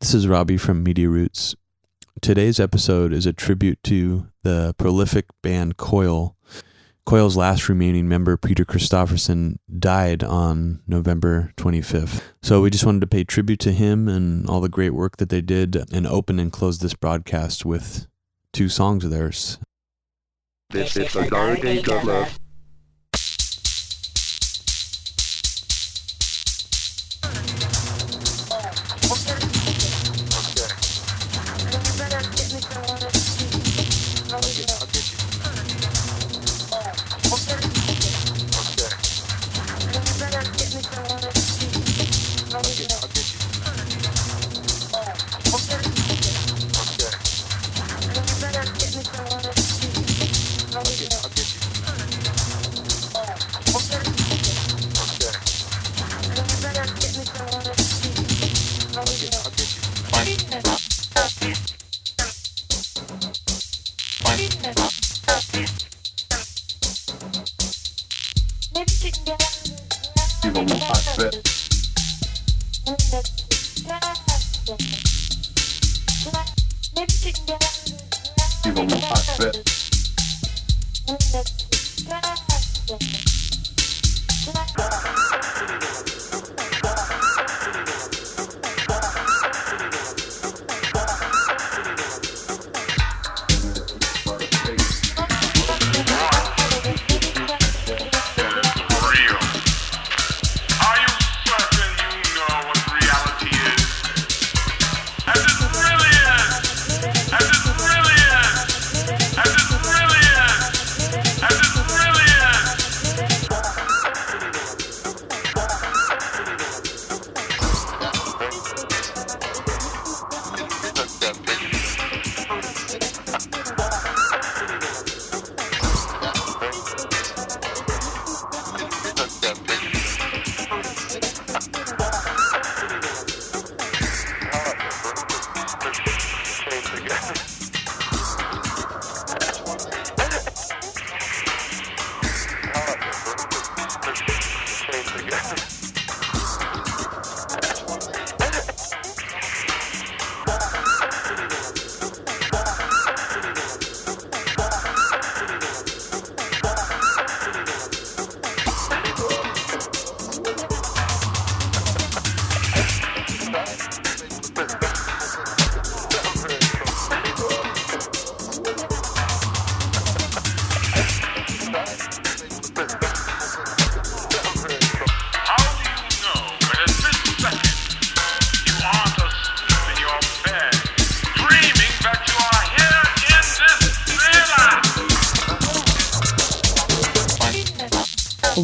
This is Robbie from Media Roots. Today's episode is a tribute to the prolific band Coil. Coil's last remaining member, Peter Christopherson, died on November 25th. So we just wanted to pay tribute to him and all the great work that they did and open and close this broadcast with two songs of theirs. This is the Age of Love.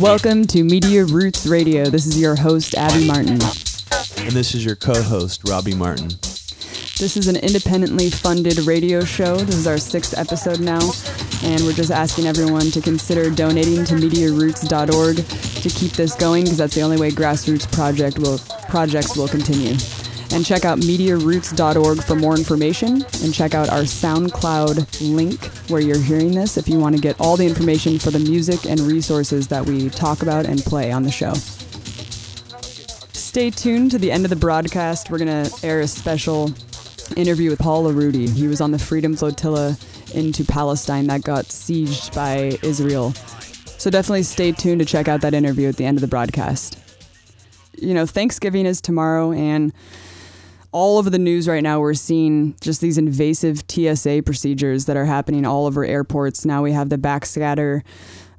Welcome to Media Roots Radio. This is your host, Abby Martin. And this is your co host, Robbie Martin. This is an independently funded radio show. This is our sixth episode now, and we're just asking everyone to consider donating to MediaRoots.org to keep this going because that's the only way grassroots project will projects will continue. And check out MediaRoots.org for more information, and check out our SoundCloud link where you're hearing this if you want to get all the information for the music and resources that we talk about and play on the show. Stay tuned to the end of the broadcast. We're going to air a special interview with Paul Larudee. He was on the Freedom Flotilla into Palestine that got sieged by Israel. So definitely stay tuned to check out that interview at the end of the broadcast. You know, Thanksgiving is tomorrow, and all over the news right now, we're seeing just these invasive TSA procedures that are happening all over airports. Now we have the backscatter,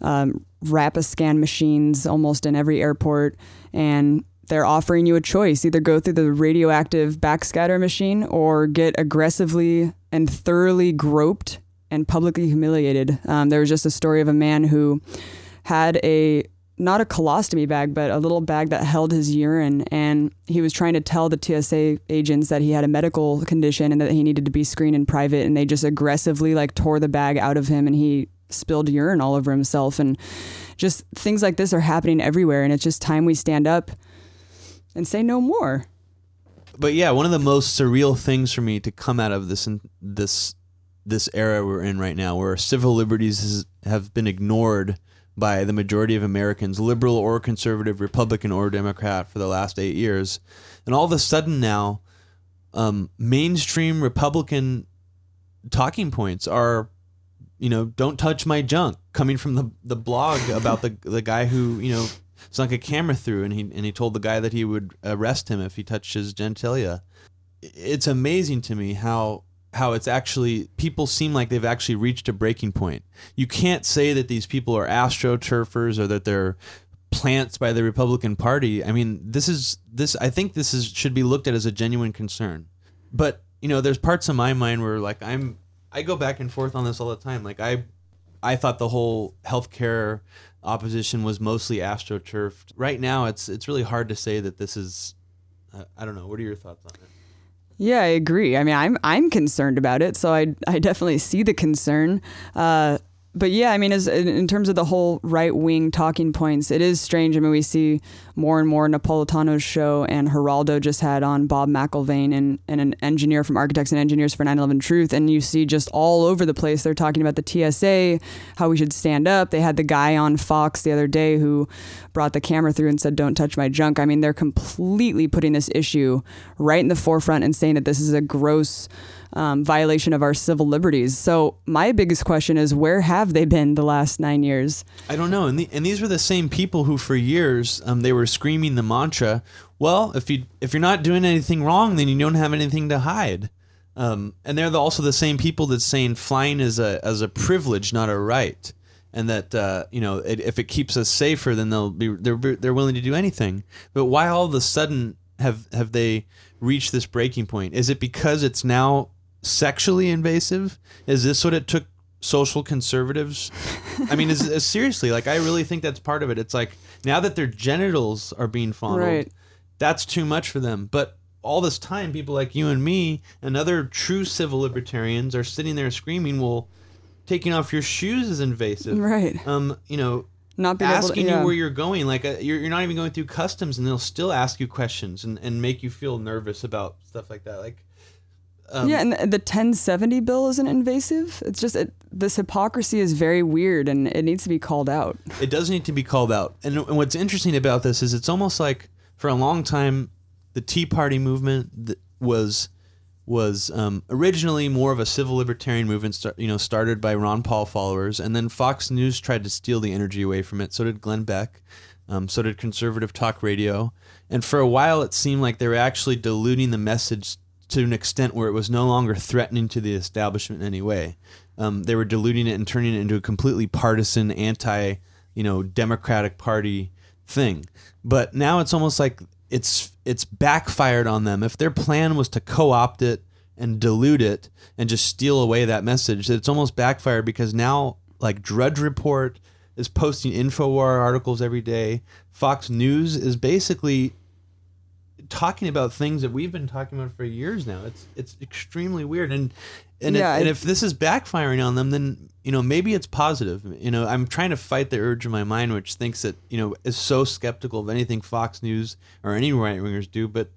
um, Rapiscan machines almost in every airport, and they're offering you a choice either go through the radioactive backscatter machine or get aggressively and thoroughly groped and publicly humiliated. Um, there was just a story of a man who had a not a colostomy bag, but a little bag that held his urine, and he was trying to tell the TSA agents that he had a medical condition and that he needed to be screened in private, and they just aggressively like tore the bag out of him, and he spilled urine all over himself, and just things like this are happening everywhere, and it's just time we stand up and say no more. But yeah, one of the most surreal things for me to come out of this this this era we're in right now, where civil liberties is, have been ignored by the majority of Americans, liberal or conservative, Republican or Democrat, for the last eight years, and all of a sudden now, um, mainstream Republican talking points are, you know, don't touch my junk, coming from the the blog about the the guy who you know sunk a camera through, and he and he told the guy that he would arrest him if he touched his genitalia. It's amazing to me how how it's actually people seem like they've actually reached a breaking point. You can't say that these people are astroturfers or that they're plants by the Republican Party. I mean, this is this. I think this is should be looked at as a genuine concern. But you know, there's parts of my mind where like I'm, I go back and forth on this all the time. Like I, I thought the whole healthcare opposition was mostly astroturfed. Right now, it's it's really hard to say that this is. Uh, I don't know. What are your thoughts on it? Yeah, I agree. I mean, I'm I'm concerned about it, so I I definitely see the concern. Uh, but yeah, I mean, as in terms of the whole right wing talking points, it is strange. I mean, we see more and more Napolitano's show, and Geraldo just had on Bob McIlvaine and, and an engineer from Architects and Engineers for 9 11 Truth. And you see just all over the place, they're talking about the TSA, how we should stand up. They had the guy on Fox the other day who brought the camera through and said, Don't touch my junk. I mean, they're completely putting this issue right in the forefront and saying that this is a gross um, violation of our civil liberties. So my biggest question is, where have they been the last nine years? I don't know. And, the, and these were the same people who, for years, um, they were screaming the mantra. Well, if you if you're not doing anything wrong, then you don't have anything to hide. Um, and they're the, also the same people that's saying flying is a as a privilege, not a right, and that uh, you know it, if it keeps us safer, then they'll be they're they're willing to do anything. But why all of a sudden have have they reached this breaking point? Is it because it's now sexually invasive? Is this what it took social conservatives? I mean, is, is seriously like I really think that's part of it. It's like now that their genitals are being fondled, Right. that's too much for them. But all this time, people like you and me and other true civil libertarians are sitting there screaming, "Well, taking off your shoes is invasive." Right. Um, you know, Not being able to- asking yeah. you where you're going, like uh, you're, you're not even going through customs, and they'll still ask you questions and, and make you feel nervous about stuff like that. Like, um, yeah, and the, the 1070 bill isn't invasive. It's just it, this hypocrisy is very weird, and it needs to be called out. it does need to be called out. And, and what's interesting about this is it's almost like for a long time, the Tea Party movement was was um, originally more of a civil libertarian movement, start, you know, started by Ron Paul followers, and then Fox News tried to steal the energy away from it. So did Glenn Beck. Um, so did conservative talk radio. And for a while, it seemed like they were actually diluting the message to an extent where it was no longer threatening to the establishment in any way. Um, they were diluting it and turning it into a completely partisan, anti, you know, Democratic Party thing. But now it's almost like it's it's backfired on them. If their plan was to co-opt it and dilute it and just steal away that message, it's almost backfired because now like Drudge Report is posting Infowar articles every day. Fox News is basically talking about things that we've been talking about for years now. It's it's extremely weird, and and, it- and if this is backfiring on them, then you know maybe it's positive. You know, I'm trying to fight the urge in my mind, which thinks that you know is so skeptical of anything Fox News or any right wingers do, but.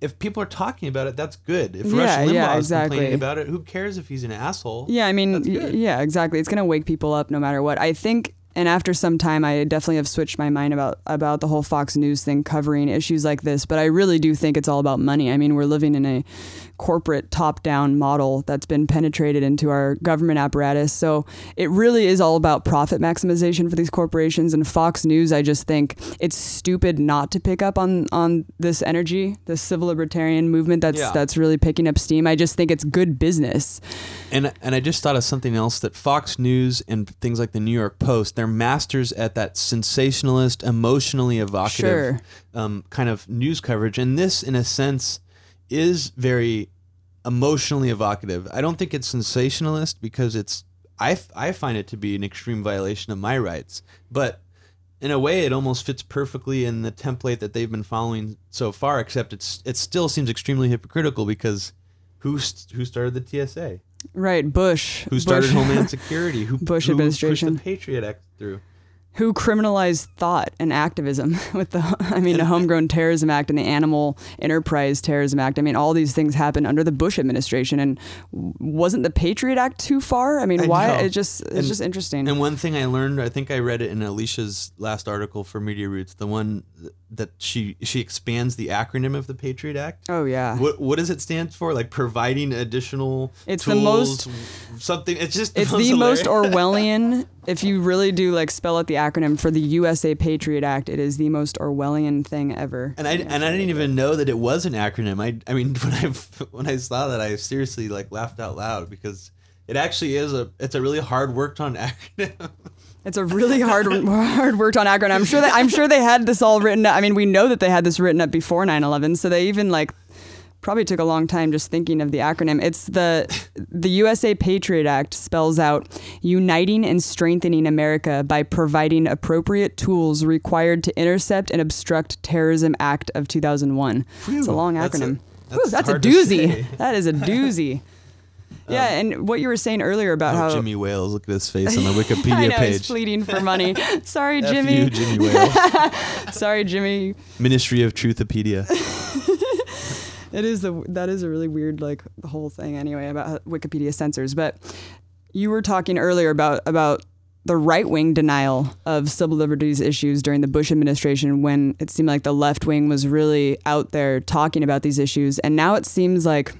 If people are talking about it, that's good. If Rush Limbaugh yeah, is complaining about it, who cares if he's an asshole? Yeah, I mean, That's y- good. yeah, exactly. It's gonna wake people up no matter what. I think, and after some time, I definitely have switched my mind about about the whole Fox News thing covering issues like this. But I really do think it's all about money. I mean, we're living in a corporate top-down model that's been penetrated into our government apparatus. So it really is all about profit maximization for these corporations. And Fox News, I just think it's stupid not to pick up on on this energy, this civil libertarian movement that's Yeah. that's really picking up steam. I just think it's good business. And and I just thought of something else that Fox News and things like the New York Post, they're masters at that sensationalist, emotionally evocative Sure. um, kind of news coverage. And this, in a sense, is very emotionally evocative. I don't think it's sensationalist because it's I, f- I find it to be an extreme violation of my rights. But in a way, it almost fits perfectly in the template that they've been following so far. Except it's it still seems extremely hypocritical because who st- who started the TSA? Right, Bush. Who started Bush. Homeland Security? Who Bush who administration. pushed the Patriot Act through? Who criminalized thought and activism with the I mean the Homegrown Terrorism Act and the Animal Enterprise Terrorism Act. I mean all these things happened under the Bush administration and wasn't the Patriot Act too far? I mean I why know. it just it's And- just interesting. And one thing I learned, I think I read it in Alicia's last article for Media Roots, the one that she she expands the acronym of the Patriot Act. oh yeah. What what does it stand for? Like providing additional It's the most- something. It's just It's the most hilarious. Orwellian. If you really do like spell out the acronym for the USA Patriot Act, it is the most Orwellian thing ever. And I and I didn't even know that it was an acronym. I I mean when I when I saw that I seriously like laughed out loud because it actually is a it's a really hard worked on acronym. It's a really hard hard worked on acronym. I'm sure that I'm sure they had this all written up. I mean, we know that they had this written up before 9/11, so they even like probably took a long time just thinking of the acronym. It's the the USA Patriot Act spells out uniting and strengthening America by providing appropriate tools required to intercept and obstruct terrorism act of 2001. it's a long that's a- acronym. that's Whew, that's a doozy. That is a doozy. Yeah, um, and what you were saying earlier about Oh, how Jimmy Wales, look at his face on the I Wikipedia know he's page. pleading for money. Sorry, Jimmy. you, Jimmy Wales. Sorry, Jimmy. Ministry of Truthopedia. It is the that is a really weird like the whole thing anyway about Wikipedia censors. But you were talking earlier about about the right wing denial of civil liberties issues during the Bush administration when it seemed like the left wing was really out there talking about these issues, and now it seems like.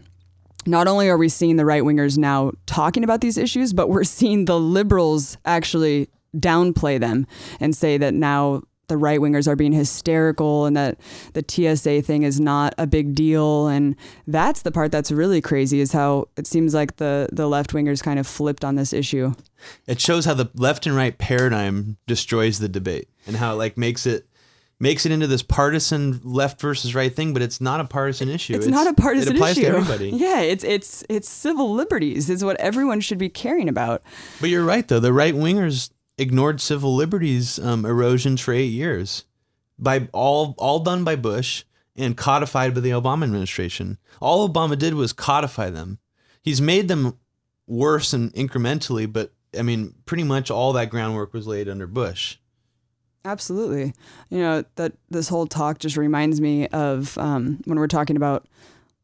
Not only are we seeing the right wingers now talking about these issues, but we're seeing the liberals actually downplay them and say that now the right wingers are being hysterical and that the TSA thing is not a big deal. And that's the part that's really crazy is how it seems like the, the left wingers kind of flipped on this issue. it shows how the left and right paradigm destroys the debate and how it like makes it makes it into this partisan left versus right thing, but it's not a partisan issue. It's, not a partisan issue. It applies issue. to everybody. Yeah, it's it's it's civil liberties. It's what everyone should be caring about. But you're right though. The right wingers ignored civil liberties um, erosions for eight years, by all all done by Bush and codified by the Obama administration. All Obama did was codify them. He's made them worse and incrementally, but I mean, pretty much all that groundwork was laid under Bush. Absolutely. You know, that this whole talk just reminds me of um, when we're talking about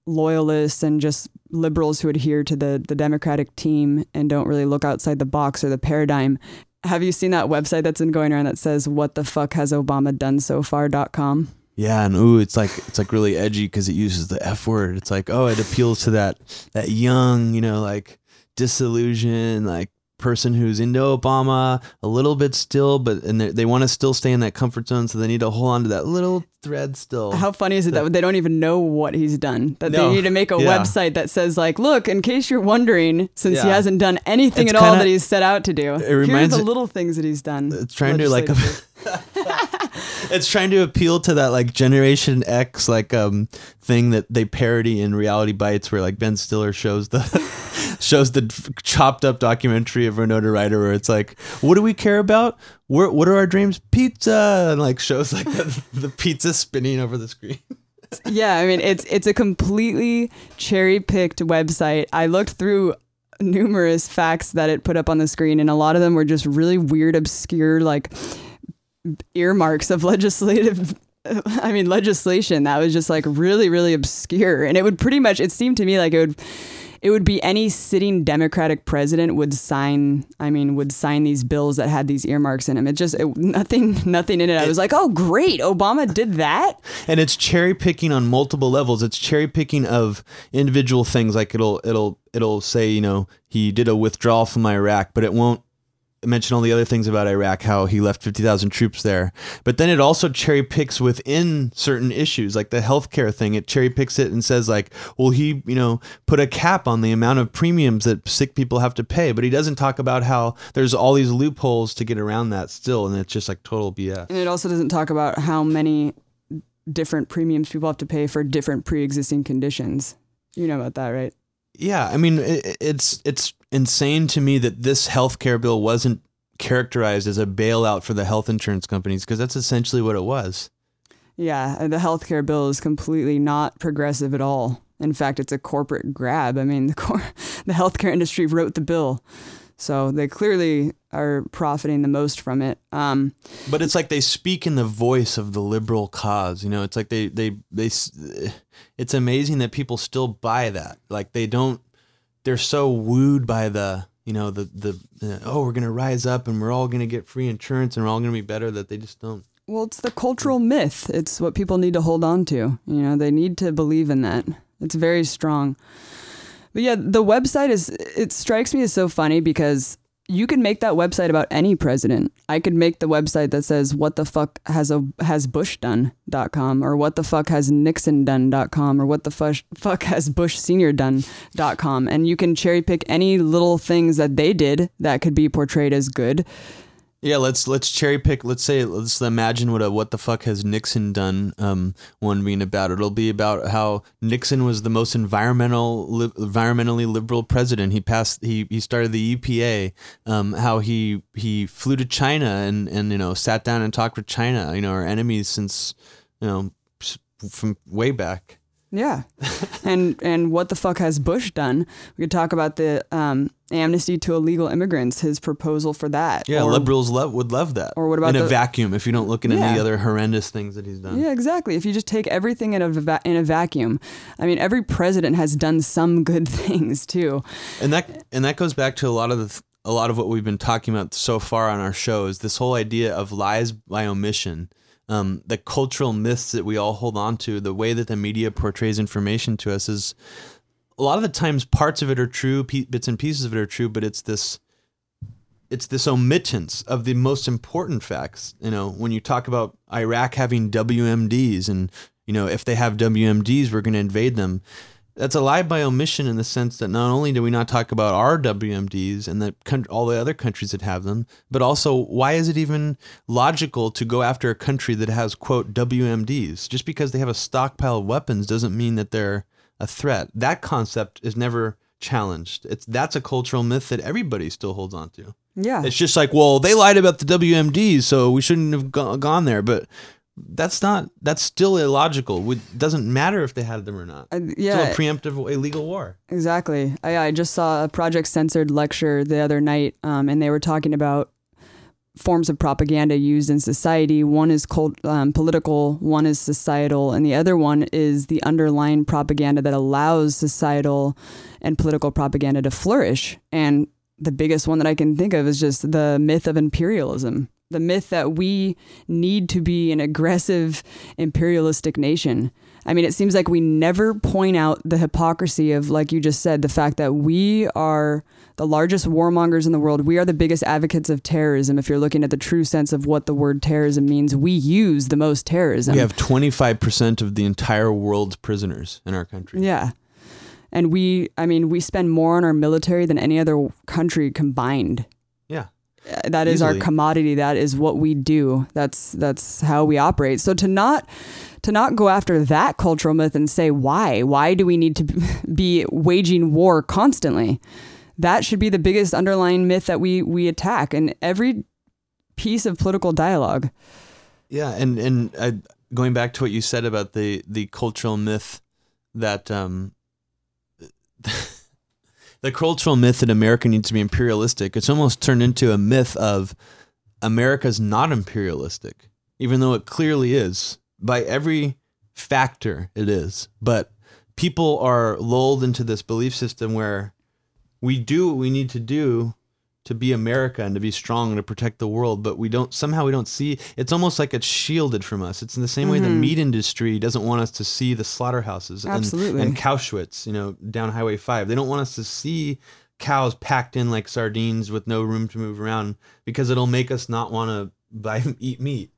loyalists and just liberals who adhere to the, the Democratic team and don't really look outside the box or the paradigm. Have you seen that website that's been going around that says what the fuck has Obama done so far.com? Yeah, and ooh, it's like it's like really edgy because it uses the F word. It's like oh, it appeals to that that young, you know, like disillusioned, like person who's into Obama a little bit still, but and they they want to still stay in that comfort zone, so they need to hold on to that little thread still. How funny is it that they don't even know what he's done? That No. they need to make a Yeah. website that says like, look, in case you're wondering, since he hasn't done anything It's at all kinda- that he's set out to do, it reminds here are the little things that he's done. it's trying to like. it's trying to appeal to that like Generation X like um thing that they parody in Reality Bites, where like Ben Stiller shows the shows the chopped up documentary of Renata Ryder, where it's like, what do we care about? Where, what are our dreams? Pizza, and like shows like the, the pizza spinning over the screen. yeah, I mean it's it's a completely cherry picked website. I looked through numerous facts that it put up on the screen, and a lot of them were just really weird, obscure, like earmarks of legislative. I mean, legislation that was just like really, really obscure, and it would pretty much. It seemed to me like it would. It would be any sitting Democratic president would sign. I mean, would sign these bills that had these earmarks in them. It just it, nothing, nothing in it. I was like, oh, great, Obama did that. and it's cherry picking on multiple levels. It's cherry picking of individual things. Like it'll it'll it'll say you know he did a withdrawal from Iraq, but it won't mention all the other things about Iraq, how he left fifty thousand troops there. But then it also cherry picks within certain issues, like the healthcare thing. It cherry picks it and says like, well, he you know put a cap on the amount of premiums that sick people have to pay, but he doesn't talk about how there's all these loopholes to get around that still, and it's just like total BS. And it also doesn't talk about how many different premiums people have to pay for different pre-existing conditions. You know about that, right? Yeah, I mean, it, it's it's insane to me that this healthcare bill wasn't characterized as a bailout for the health insurance companies because that's essentially what it was. Yeah, the healthcare bill is completely not progressive at all. In fact, it's a corporate grab. I mean, the cor- the healthcare industry wrote the bill. So they clearly are profiting the most from it. Um, But it's like they speak in the voice of the liberal cause. You know, it's like they they they. It's amazing that people still buy that. Like they don't. They're so wooed by the you know the the, oh we're gonna rise up and we're all gonna get free insurance and we're all gonna be better that they just don't. well, it's the cultural myth. It's what people need to hold on to. You know, they need to believe in that. It's very strong. But yeah, the website is, it strikes me as so funny because you can make that website about any president. I could make the website that says what the fuck has a has Bush done.com or what the fuck has Nixon done.com or what the fuck fuck has Bush senior done.com and you can cherry pick any little things that they did that could be portrayed as good. Yeah, let's let's cherry pick. Let's say let's imagine what a what the fuck has Nixon done um, one being about. It'll be about how Nixon was the most environmental li- environmentally liberal president. He passed he he started the EPA. Um, how he he flew to China and and you know sat down and talked with China. You know our enemies since you know from way back. Yeah. and and what the fuck has Bush done? We could talk about the um, amnesty to illegal immigrants, his proposal for that. Yeah, Or- liberals love would love that. or what about in a vacuum? If you don't look at any other horrendous things that he's done. Yeah, exactly. If you just take everything in a va- in a vacuum, I mean, every president has done some good things too. and that and that goes back to a lot of the th- a lot of what we've been talking about so far on our show is this whole idea of lies by omission um, the cultural myths that we all hold on to the way that the media portrays information to us is a lot of the times parts of it are true bits and pieces of it are true but it's this it's this omittance of the most important facts. You know, when you talk about Iraq having WMDs and, you know, if they have WMDs, we're going to invade them. That's a lie by omission in the sense that not only do we not talk about our WMDs and the all the other countries that have them, but also why is it even logical to go after a country that has quote WMDs? Just because they have a stockpile of weapons doesn't mean that they're a threat. That concept is never challenged. It's that's a cultural myth that everybody still holds on to. Yeah, It's just like, well, they lied about the WMDs, so we shouldn't have go- gone there. But that's not. That's still illogical. It doesn't matter if they had them or not. Still yeah, a preemptive illegal war. Exactly. I, I just saw a Project Censored lecture the other night, um, and they were talking about forms of propaganda used in society. One is cult, um, political, one is societal, and the other one is the underlying propaganda that allows societal and political propaganda to flourish. And the biggest one that I can think of is just the myth of imperialism. The myth that we need to be an aggressive imperialistic nation. I mean, it seems like we never point out the hypocrisy of, like you just said, the fact that we are the largest warmongers in the world. We are the biggest advocates of terrorism. If you're looking at the true sense of what the word terrorism means, we use the most terrorism. We have 25% of the entire world's prisoners in our country. Yeah. And we, I mean, we spend more on our military than any other country combined. That is our commodity. That is what we do. That's that's how we operate. So to not to not go after that cultural myth and say why, why do we need to be waging war constantly? That should be the biggest underlying myth that we we attack in every piece of political dialogue. Yeah, and and uh, going back to what you said about the the cultural myth that um, the cultural myth that America needs to be imperialistic, it's almost turned into a myth of America's not imperialistic, even though it clearly is by every factor. It is, but people are lulled into this belief system where we do what we need to do to be America and to be strong and to protect the world, but we don't somehow we don't see it's almost like it's shielded from us. It's in the same way the Mhm. meat industry doesn't want us to see the slaughterhouses and, Absolutely. and Cowschwitz, you know, down Highway Five. They don't want us to see cows packed in like sardines with no room to move around because it'll make us not want to buy eat meat.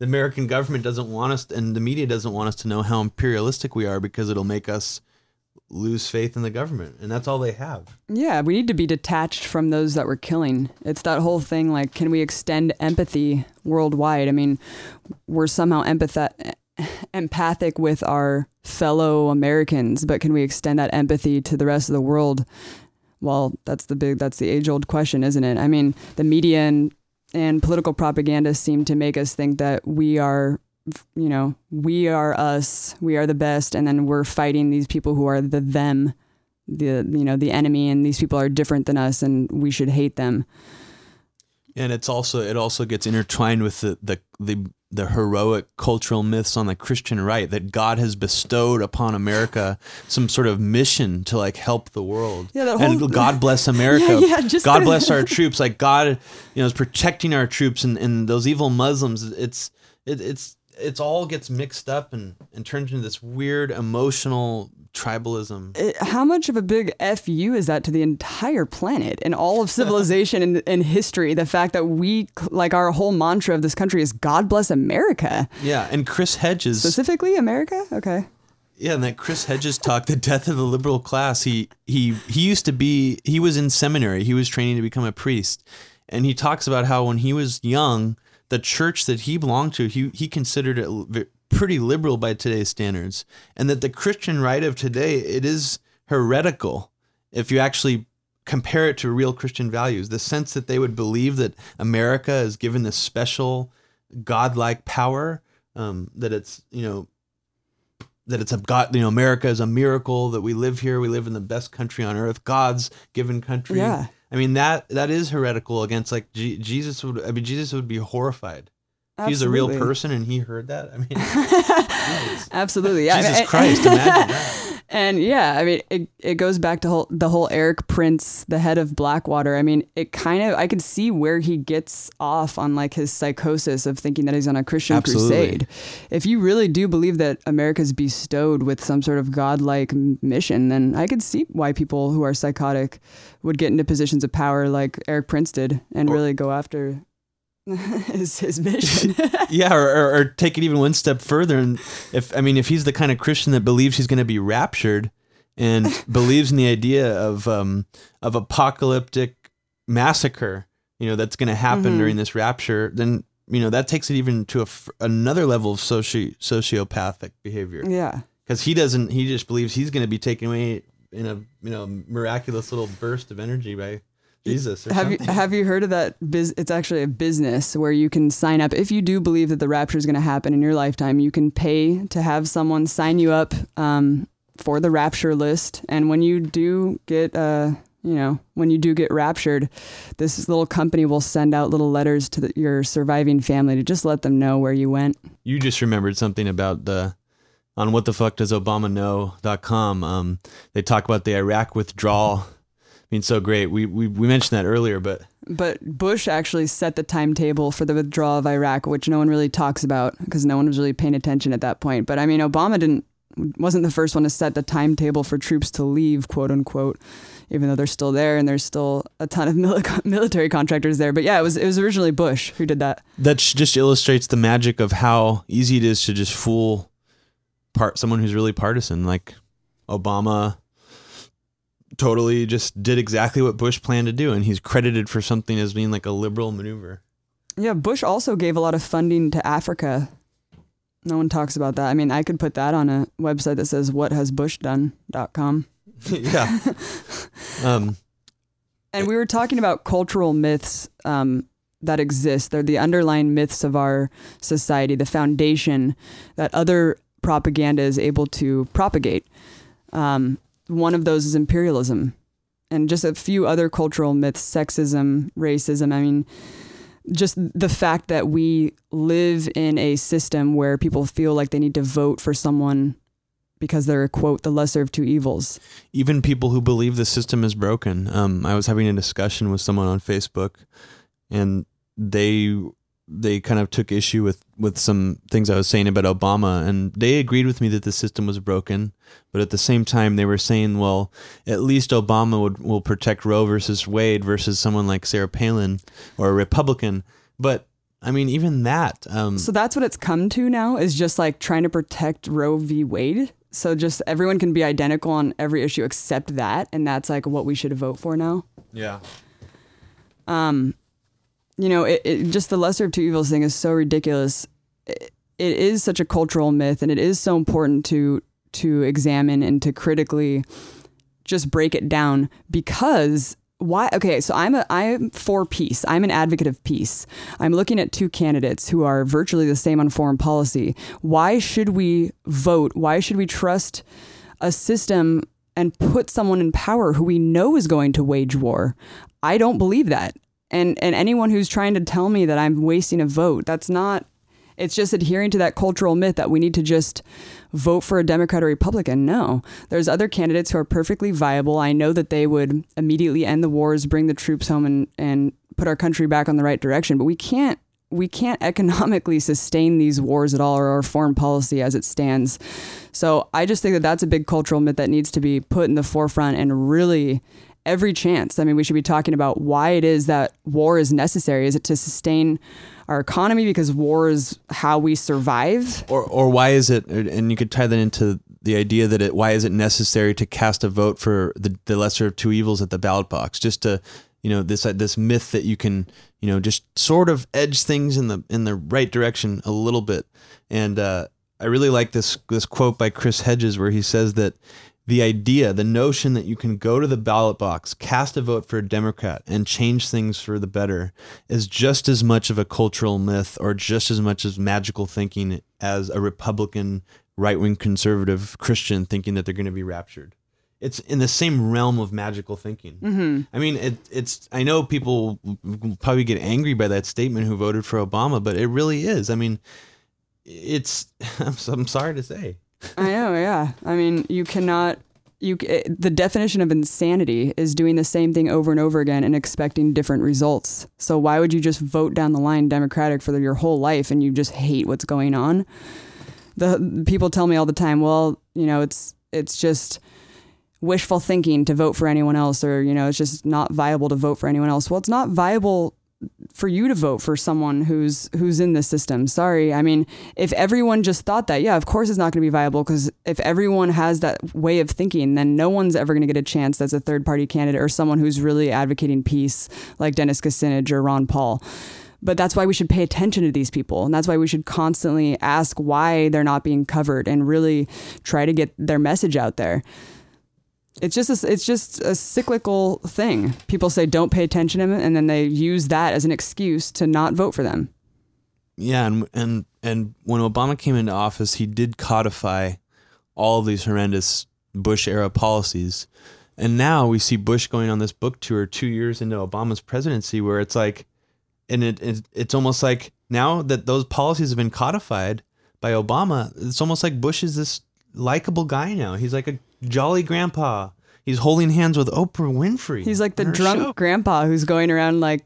The American government doesn't want us and the media doesn't want us to know how imperialistic we are because it'll make us lose faith in the government. And that's all they have. Yeah, we need to be detached from those that we're killing. It's that whole thing like, can we extend empathy worldwide? I mean, we're somehow empathet- empathic with our fellow Americans, but can we extend that empathy to the rest of the world? Well, that's the big, that's the age old question, isn't it? I mean, the media and, and political propaganda seem to make us think that we are you know, we are us, we are the best, and then we're fighting these people who are the them the you know the enemy and these people are different than us and we should hate them. and it's also it also gets intertwined with the the the, the heroic cultural myths on the Christian right that God has bestowed upon America some sort of mission to like help the world. Yeah, that and God bless America. Yeah, yeah, just God bless our troops. Like God, you know, is protecting our troops and, and those evil Muslims. It's it, it's it's all gets mixed up and, and turns into this weird emotional tribalism. It- how much of a big fu is that to the entire planet and all of civilization and, and history? The fact that we like our whole mantra of this country is God bless America, Yeah, and Chris Hedges specifically America. Okay. Yeah, and that Chris Hedges talk, the death of the liberal class. He he he used to be he was in seminary. He was training to become a priest, and he talks about how when he was young, the church that he belonged to, he he considered it pretty liberal by today's standards, and that the Christian right of today it is heretical if you actually compare it to real Christian values. The sense that they would believe that America is given this special godlike power, um, that it's you know that it's a God, you know, America is a miracle that we live here. We live in the best country on earth, God's given country. Yeah. I mean that that is heretical against like G- Jesus would. I mean Jesus would be horrified. If he's a real person and he heard that. I mean, Absolutely. Yeah. Jesus Christ, imagine that. And yeah, I mean, it, it goes back to whole, the whole Eric Prince, the head of Blackwater. I mean, it kind of, I could see where he gets off on like his psychosis of thinking that he's on a Christian Absolutely. crusade. If you really do believe that America's bestowed with some sort of godlike mission, then I could see why people who are psychotic would get into positions of power like Eric Prince did and Or- really go after his, his mission. yeah, or, or, or take it even one step further. And if I mean, if he's the kind of Christian that believes he's going to be raptured and believes in the idea of um, of apocalyptic massacre, you know, that's going to happen Mhm. during this rapture, then you know that takes it even to a f another level of soci- sociopathic behavior yeah. because he doesn't. He just believes he's going to be taken away in a you know miraculous little burst of energy by Jesus. Have you have you heard of that? Biz- it's actually a business where you can sign up if you do believe that the rapture is going to happen in your lifetime. You can pay to have someone sign you up um, for the rapture list, and when you do get, uh, you know, when you do get raptured, this little company will send out little letters to the, your surviving family to just let them know where you went. you just remembered something about the on what the fuck does obama know.com um they talk about the iraq withdrawal being so great we we, we mentioned that earlier but But Bush actually set the timetable for the withdrawal of Iraq, which no one really talks about because no one was really paying attention at that point. But I mean, Obama didn't wasn't the first one to set the timetable for troops to leave, quote unquote, even though they're still there and there's still a ton of mili- military contractors there. But yeah, it was it was originally Bush who did that. that just illustrates the magic of how easy it is to just fool part someone who's really partisan like obama totally just did exactly what bush planned to do and he's credited for something as being like a liberal maneuver Yeah, Bush also gave a lot of funding to Africa. No one talks about that. I mean, I could put that on a website that says "What has Bush whathasbushdone.com. yeah um And we were talking about cultural myths um, that exist. They're the underlying myths of our society, the foundation that other propaganda is able to propagate. Um, one of those is imperialism, and just a few other cultural myths: sexism, racism. I mean, just the fact that we live in a system where people feel like they need to vote for someone because they're quote the lesser of two evils. even people who believe the system is broken. Um, I was having a discussion with someone on Facebook, and they they kind of took issue with with some things I was saying about Obama, and they agreed with me that the system was broken. But at the same time, they were saying, well, at least Obama would will protect Roe versus Wade versus someone like Sarah Palin or a Republican. But I mean, even that. Um, So that's what it's come to now is just like trying to protect Roe v. Wade. So just everyone can be identical on every issue except that, and that's like what we should vote for now. yeah. Um, you know, it, it just the lesser of two evils thing is so ridiculous. It, it is such a cultural myth, and it is so important to to examine and to critically just break it down because why okay so i'm a i'm for peace i'm an advocate of peace i'm looking at two candidates who are virtually the same on foreign policy why should we vote why should we trust a system and put someone in power who we know is going to wage war. I don't believe that. And and anyone who's trying to tell me that I'm wasting a vote, that's not it's just adhering to that cultural myth that we need to just vote for a Democrat or Republican. No, there's other candidates who are perfectly viable. I know that they would immediately end the wars, bring the troops home, and, and put our country back on the right direction. But we can't we can't economically sustain these wars at all or our foreign policy as it stands. So I just think that that's a big cultural myth that needs to be put in the forefront and really every chance. I mean, we should be talking about why it is that war is necessary. Is it to sustain our economy because war is how we survive? Or or why is it? And you could tie that into the idea that it why is it necessary to cast a vote for the, the lesser of two evils at the ballot box? Just to you know this this myth that you can you know just sort of edge things in the in the right direction a little bit. And uh, I really like this this quote by Chris Hedges where he says that the idea, the notion that you can go to the ballot box, cast a vote for a Democrat, and change things for the better is just as much of a cultural myth or just as much as magical thinking as a Republican, right wing conservative Christian thinking that they're going to be raptured. It's in the same realm of magical thinking. Mm-hmm. I mean, it, it's. I know people will probably get angry by that statement who voted for Obama, but it really is. I mean, it's. I'm, I'm sorry to say. I know, yeah. I mean, you cannot. You c- eh, the definition of insanity is doing the same thing over and over again and expecting different results. So why would you just vote down the line Democratic for your whole life and you just hate what's going on? The people tell me all the time, well, you know, it's it's just wishful thinking to vote for anyone else or you know, it's just not viable to vote for anyone else. Well, it's not viable for you to vote for someone who's who's in the system. Sorry. I mean, if everyone just thought that, yeah, of course it's not going to be viable because if everyone has that way of thinking, then no one's ever going to get a chance as a third party candidate or someone who's really advocating peace like Dennis Kucinich or Ron Paul. But that's why we should pay attention to these people. And that's why we should constantly ask why they're not being covered and really try to get their message out there it's just a, it's just a cyclical thing. People say don't pay attention to them, and then they use that as an excuse to not vote for them. Yeah, and and and when Obama came into office, he did codify all of these horrendous Bush era policies. And now we see Bush going on this book tour 2 years into Obama's presidency where it's like and it, it it's almost like now that those policies have been codified by Obama, it's almost like Bush is this likable guy now. He's like a jolly grandpa. He's holding hands with Oprah Winfrey. He's like the drunk show. grandpa who's going around like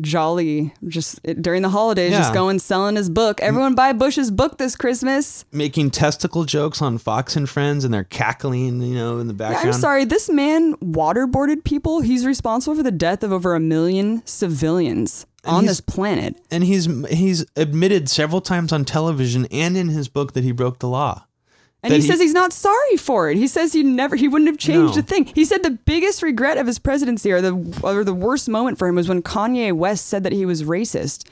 jolly just during the holidays just going selling his book everyone buy bush's book this christmas making testicle jokes on Fox and Friends, and they're cackling, you know, in the Yeah, background. i'm sorry this man waterboarded people he's responsible for the death of over a million civilians And on this planet and he's he's admitted several times on television and in his book that he broke the law. And that he, says he's not sorry for it. He says he never he wouldn't have changed No. a thing. He said the biggest regret of his presidency or the or the worst moment for him was when Kanye West said that he was racist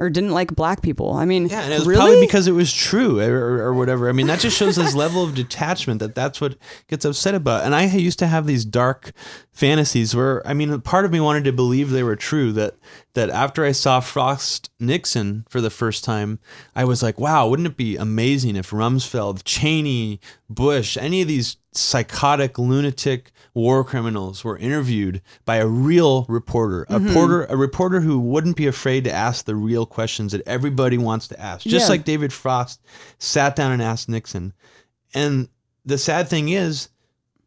or didn't like black people. I mean, Yeah, and it was really? probably because it was true or, or, whatever. I mean, that just shows his level of detachment that that's what gets upset about. And I used to have these dark fantasies where, I mean, part of me wanted to believe they were true. That that after I saw Frost Nixon for the first time, I was like, wow, wouldn't it be amazing if Rumsfeld, Cheney, Bush, any of these psychotic, lunatic war criminals were interviewed by a real reporter, a Mm-hmm. reporter, a reporter who wouldn't be afraid to ask the real questions that everybody wants to ask, just Yeah. like David Frost sat down and asked Nixon. And the sad thing is,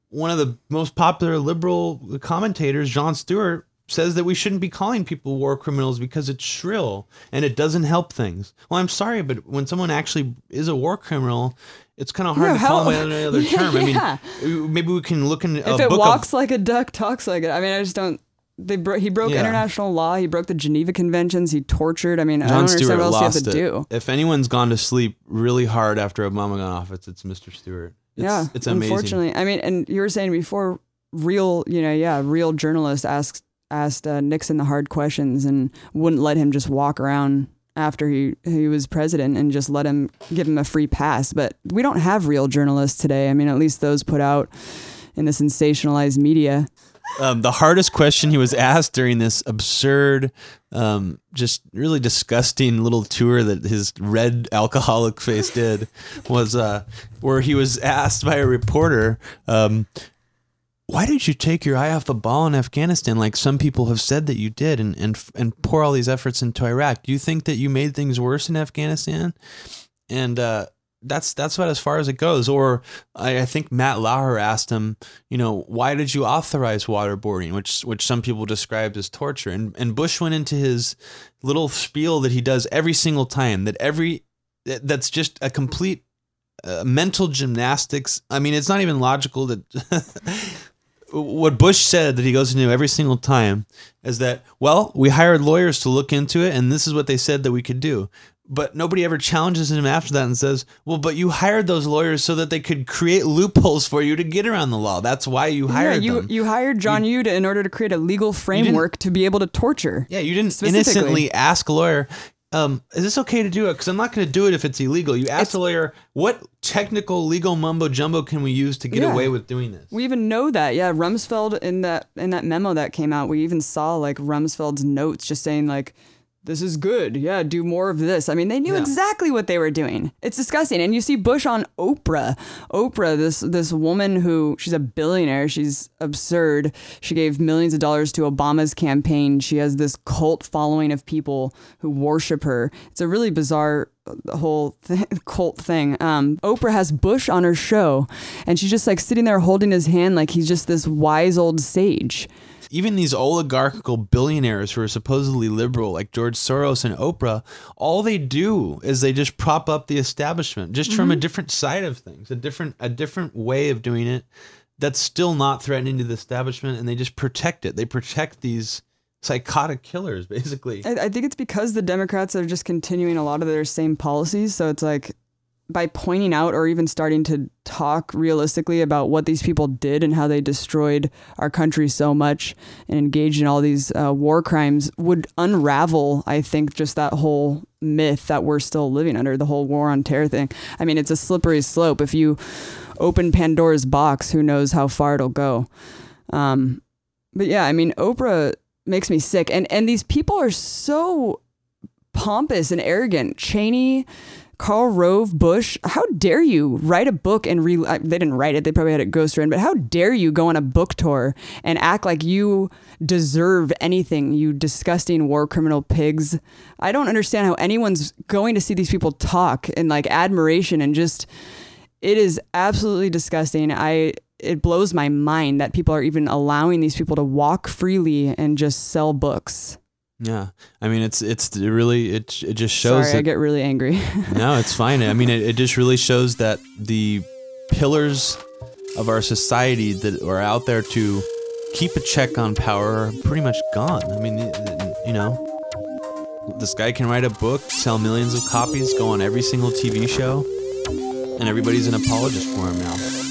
one of the most popular liberal commentators, Jon Stewart, says that we shouldn't be calling people war criminals because it's shrill and it doesn't help things. Well, I'm sorry, but when someone actually is a war criminal, it's kind of hard Yeah, to call how- them by any other term. Yeah. I mean, maybe we can look in a if it book walks of like a duck, talks like it. I mean, I just don't. They bro- he broke Yeah. international law. He broke the Geneva Conventions. He tortured. I mean, I don't John understand Stewart what else you lost have to it. do. If anyone's gone to sleep really hard after Obama got off, it's, it's Mr. Stewart. It's, yeah, it's amazing. unfortunately. I mean, and you were saying before, real, you know, yeah, real journalists asked asked uh, Nixon the hard questions and wouldn't let him just walk around after he he was president and just let him give him a free pass. But we don't have real journalists today. I mean, at least those put out in the sensationalized media. um, the hardest question he was asked during this absurd, um, just really disgusting little tour that his red alcoholic face did was uh, where he was asked by a reporter, um, why did you take your eye off the ball in Afghanistan like some people have said that you did and, and, and pour all these efforts into Iraq? Do you think that you made things worse in Afghanistan? And uh, that's that's about as far as it goes. Or I, I think Matt Lauer asked him, you know, why did you authorize waterboarding, which which some people described as torture? And and Bush went into his little spiel that he does every single time. That every that's just a complete uh, mental gymnastics. I mean, it's not even logical that. what Bush said that he goes into every single time is that, well, we hired lawyers to look into it, and this is what they said that we could do. But nobody ever challenges him after that and says, well, but you hired those lawyers so that they could create loopholes for you to get around the law. That's why you Yeah, hired you them. you hired John Yuta in order to create a legal framework to be able to torture. yeah, you didn't Specifically. innocently ask a lawyer, um, is this okay to do it? Because I'm not going to do it if it's illegal. You asked a lawyer, what technical legal mumbo jumbo can we use to get Yeah. away with doing this? We even know that. Yeah, Rumsfeld in that in that memo that came out, we even saw like Rumsfeld's notes just saying like this is good. Yeah, do more of this. I mean, they knew Yeah. exactly what they were doing. It's disgusting. And you see Bush on Oprah. Oprah, this this woman who she's a billionaire. She's absurd. She gave millions of dollars to Obama's campaign. She has this cult following of people who worship her. It's a really bizarre the whole th- cult thing. Um, Oprah has Bush on her show, and she's just like sitting there holding his hand like he's just this wise old sage. Even these oligarchical billionaires who are supposedly liberal, like George Soros and Oprah, all they do is they just prop up the establishment, just from a mm-hmm. different side of things, a different a different way of doing it. That's still not threatening to the establishment, and they just protect it. They protect these psychotic killers, basically. I, I think it's because the Democrats are just continuing a lot of their same policies. So it's like by pointing out or even starting to talk realistically about what these people did and how they destroyed our country so much and engaged in all these uh, war crimes would unravel, I think, just that whole myth that we're still living under, the whole war on terror thing. I mean, it's a slippery slope. If you open Pandora's box, who knows how far it'll go. Um, but yeah, I mean, Oprah makes me sick. And and these people are so pompous and arrogant. Cheney, Karl Rove, Bush. How dare you write a book and re? uh, They didn't write it. They probably had it ghostwritten. But how dare you go on a book tour and act like you deserve anything? You disgusting war criminal pigs. I don't understand how anyone's going to see these people talk in like admiration and just. It is absolutely disgusting. I it blows my mind that people are even allowing these people to walk freely and just sell books. Yeah, I mean, it's it's it really it it just shows Sorry, I get really angry. no, it's fine. I mean, it, it just really shows that the pillars of our society that are out there to keep a check on power are pretty much gone. I mean, you know, this guy can write a book, sell millions of copies, go on every single TV show, and everybody's an apologist for him now.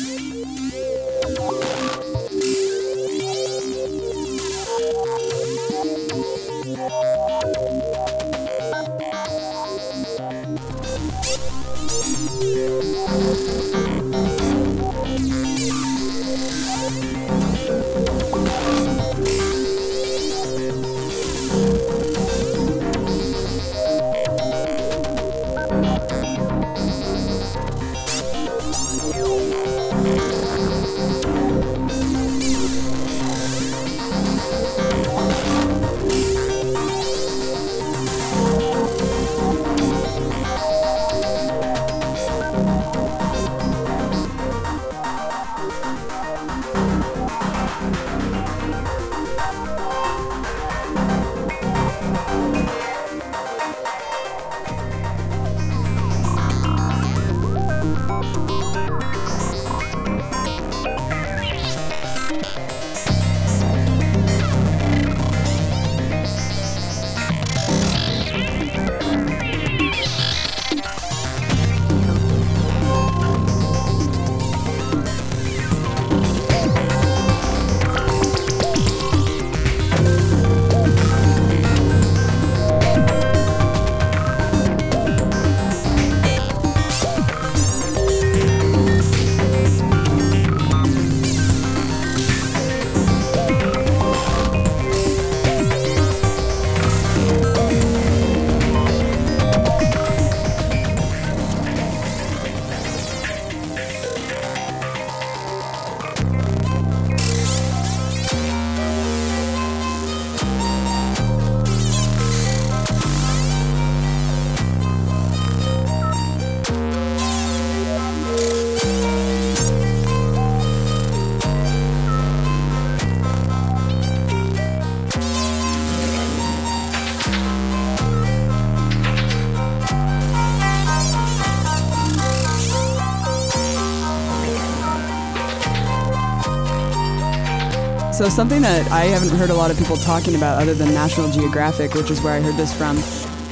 So something that I haven't heard a lot of people talking about other than National Geographic, which is where I heard this from,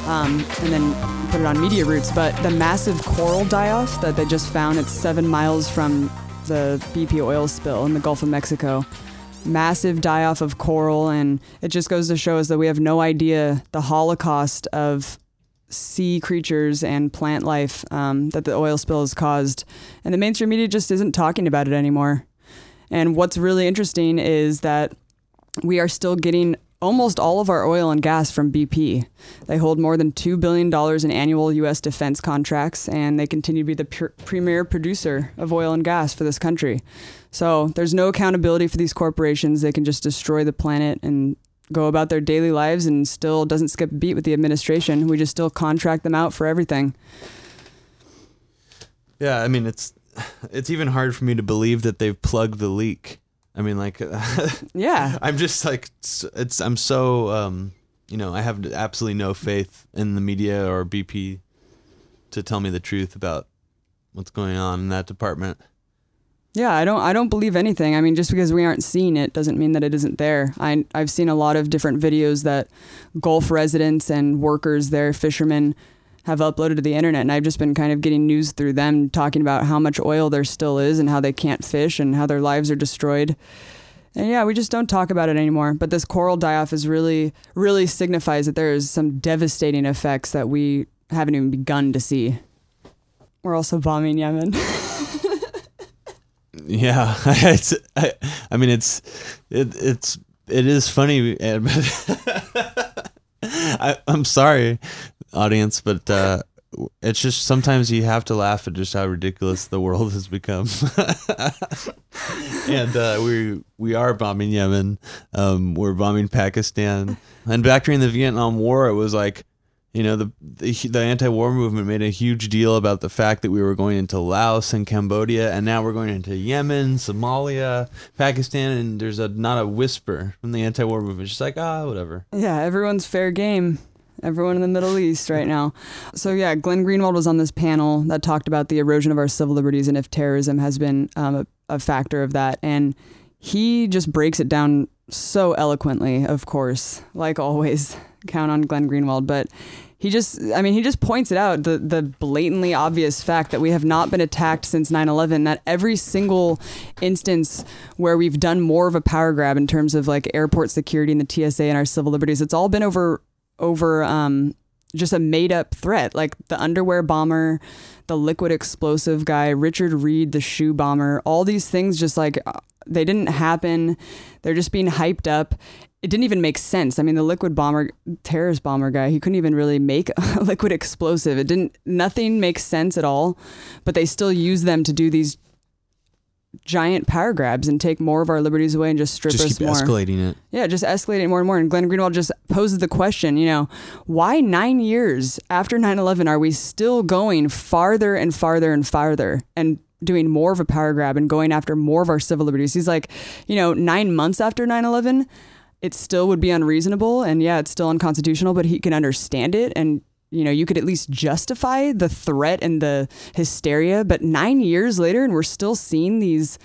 um, and then put it on Media Roots, but the massive coral die-off that they just found, it's seven miles from the BP oil spill in the Gulf of Mexico. Massive die-off of coral, and it just goes to show us that we have no idea the holocaust of sea creatures and plant life um, that the oil spill has caused. And the mainstream media just isn't talking about it anymore. And what's really interesting is that we are still getting almost all of our oil and gas from BP. They hold more than $2 billion in annual U.S. defense contracts, and they continue to be the pr- premier producer of oil and gas for this country. So there's no accountability for these corporations. They can just destroy the planet and go about their daily lives and still doesn't skip a beat with the administration. We just still contract them out for everything. Yeah, I mean it's it's even hard for me to believe that they've plugged the leak. I mean, like, Yeah. I'm just like, it's, it's I'm so, um, you know, I have absolutely no faith in the media or BP to tell me the truth about what's going on in that department. Yeah, I don't I don't believe anything. I mean, just because we aren't seeing it doesn't mean that it isn't there. I I've seen a lot of different videos that Gulf residents and workers there, fishermen have uploaded to the internet and I've just been kind of getting news through them talking about how much oil there still is and how they can't fish and how their lives are destroyed. And yeah, we just don't talk about it anymore. But this coral die-off is really really signifies that there is some devastating effects that we haven't even begun to see. We're also bombing Yemen. Yeah, it's. I, I mean, it's. It, it's. It is funny, I, I'm sorry, audience, but uh, it's just sometimes you have to laugh at just how ridiculous the world has become. and uh, we we are bombing Yemen. Um, we're bombing Pakistan, and back during the Vietnam War, it was like you know the, the the anti-war movement made a huge deal about the fact that we were going into Laos and Cambodia and now we're going into Yemen, Somalia, Pakistan and there's a not a whisper from the anti-war movement it's just like ah whatever. Yeah, everyone's fair game. Everyone in the Middle East right now. So yeah, Glenn Greenwald was on this panel that talked about the erosion of our civil liberties and if terrorism has been um, a, a factor of that. And he just breaks it down so eloquently. Of course, like always, count on Glenn Greenwald. But he just, I mean, he just points it out the the blatantly obvious fact that we have not been attacked since 9/11. That every single instance where we've done more of a power grab in terms of like airport security and the TSA and our civil liberties, it's all been over over um, just a made up threat, like the underwear bomber, the liquid explosive guy, Richard Reid, the shoe bomber. All these things just like uh, they didn't happen. They're just being hyped up. It didn't even make sense. I mean, the liquid bomber, terrorist bomber guy, he couldn't even really make a liquid explosive. It didn't, nothing makes sense at all, but they still use them to do these giant power grabs and take more of our liberties away and just strip Just us keep more. escalating it. Yeah, just escalating more and more. And Glenn Greenwald just poses the question, you know, why nine years after 9 11 are we still going farther and farther and farther and doing more of a power grab and going after more of our civil liberties? He's like, you know, nine months after 9 11, it still would be unreasonable. And yeah, it's still unconstitutional, but he can understand it. And you know, you could at least justify the threat and the hysteria, but nine years later, and we're still seeing these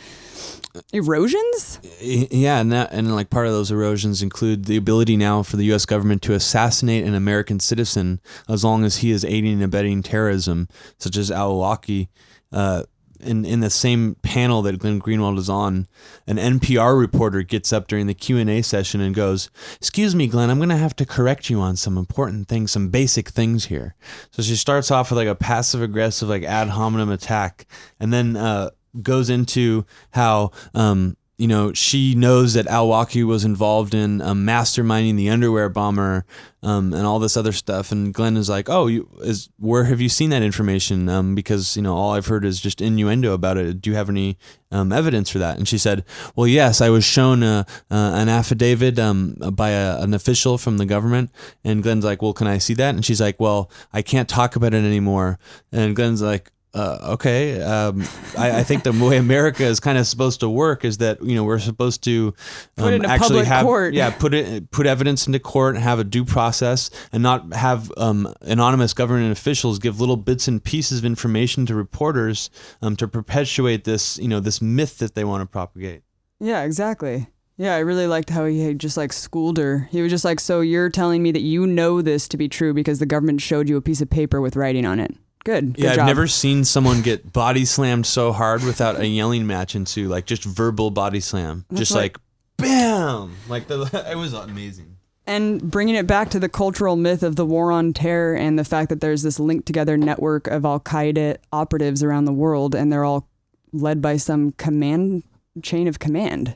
erosions. Yeah, and that and like part of those erosions include the ability now for the U.S. government to assassinate an American citizen as long as he is aiding and abetting terrorism, such as Al-Awlaki. Uh, in in the same panel that Glenn Greenwald is on, an NPR reporter gets up during the Q and A session and goes, "Excuse me, Glenn, I'm going to have to correct you on some important things, some basic things here." So she starts off with like a passive aggressive, like ad hominem attack, and then uh, goes into how um, you know she knows that Al-Awlaki was involved in um, masterminding the underwear bomber um, and all this other stuff. And Glenn is like, "Oh, you, is where have you seen that information? Um, because you know all I've heard is just innuendo about it. Do you have any um, evidence for that?" And she said, "Well, yes, I was shown uh, uh, an affidavit um, by a, an official from the government." And Glenn's like, "Well, can I see that?" And she's like, "Well, I can't talk about it anymore." And Glenn's like, uh, okay. Um, I, I think the way America is kind of supposed to work is that you know we're supposed to um, Put it actually have court. yeah put it put evidence into court and have a due process and not have um, anonymous government officials give little bits and pieces of information to reporters um, to perpetuate this you know this myth that they want to propagate. Yeah, exactly. Yeah, I really liked how he had just like schooled her. He was just like, "So you're telling me that you know this to be true because the government showed you a piece of paper with writing on it." Good. Good Yeah, I've job. never seen someone get body slammed so hard without a yelling match ensue, like just verbal body slam, That's just what- like bam, like the it was amazing. And bringing it back to the cultural myth of the war on terror and the fact that there's this linked together network of Al Qaeda operatives around the world, and they're all led by some command chain of command.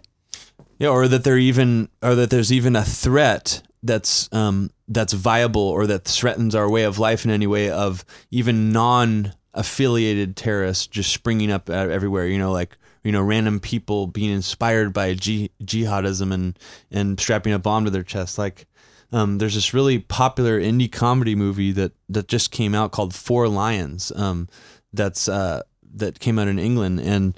Yeah, or that they're even, or that there's even a threat that's um, that's viable, or that threatens our way of life in any way of even non-affiliated terrorists just springing up everywhere. You know, like you know, random people being inspired by ji- jihadism and and strapping a bomb to their chest. Like, um, there's this really popular indie comedy movie that that just came out called Four Lions. Um, that's uh, that came out in England and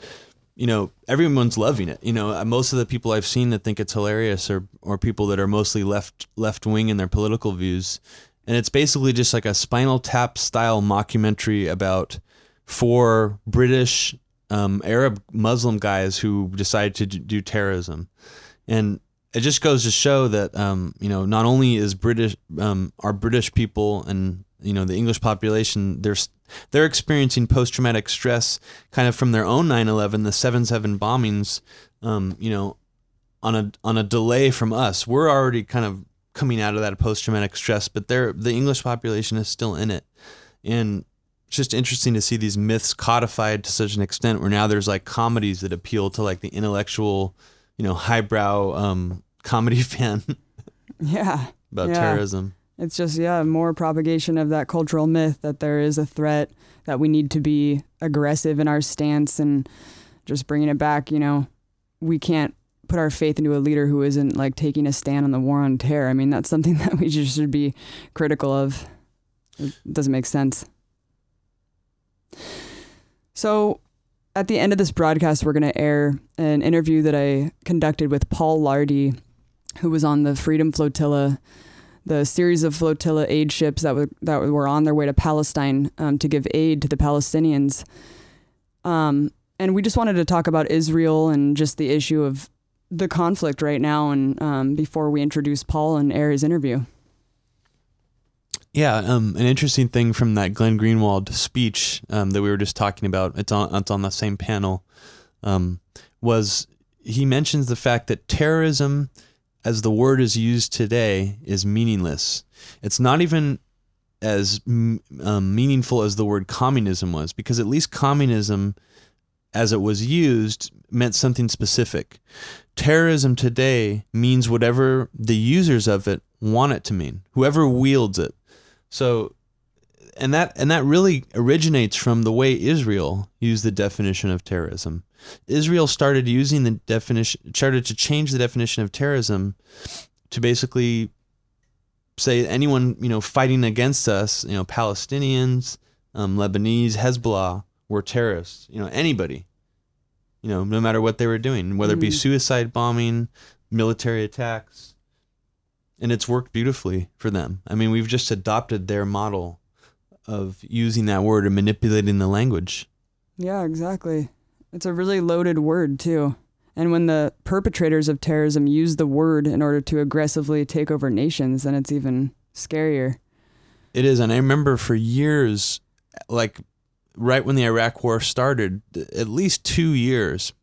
you know, everyone's loving it. You know, uh, most of the people I've seen that think it's hilarious are or people that are mostly left left wing in their political views, and it's basically just like a Spinal Tap style mockumentary about four British um, Arab Muslim guys who decided to do terrorism, and it just goes to show that um, you know not only is British um, are British people and you know the English population they're they're experiencing post traumatic stress kind of from their own 9/11 the 7/7 bombings um, you know on a on a delay from us we're already kind of coming out of that post traumatic stress but they're the English population is still in it and it's just interesting to see these myths codified to such an extent where now there's like comedies that appeal to like the intellectual you know highbrow um, comedy fan Yeah. about Yeah. terrorism It's just, yeah, more propagation of that cultural myth that there is a threat, that we need to be aggressive in our stance, and just bringing it back, you know, we can't put our faith into a leader who isn't like taking a stand on the war on terror. I mean, that's something that we just should be critical of. It doesn't make sense. So, at the end of this broadcast, we're going to air an interview that I conducted with Paul Larudee, who was on the Freedom Flotilla the series of flotilla aid ships that were that were on their way to Palestine um, to give aid to the Palestinians. Um, and we just wanted to talk about Israel and just the issue of the conflict right now. And um, before we introduce Paul and air his interview, Yeah, um, an interesting thing from that Glenn Greenwald speech um, that we were just talking about. It's on it's on the same panel. Um, was he mentions the fact that terrorism, as the word is used today, is meaningless. It's not even as um, meaningful as the word communism was, because at least communism, as it was used, meant something specific. Terrorism today means whatever the users of it want it to mean, whoever wields it. So, and that and that really originates from the way Israel used the definition of terrorism. Israel started using the definition, started to change the definition of terrorism to basically say anyone you know fighting against us, you know Palestinians, um, Lebanese, Hezbollah were terrorists. You know anybody, you know no matter what they were doing, whether it be Mm. suicide bombing, military attacks, and it's worked beautifully for them. I mean, we've just adopted their model of using that word and manipulating the language. yeah, exactly. It's a really loaded word too. And when the perpetrators of terrorism use the word in order to aggressively take over nations, then it's even scarier. It is, and I remember for years, like right when the Iraq War started, at least two years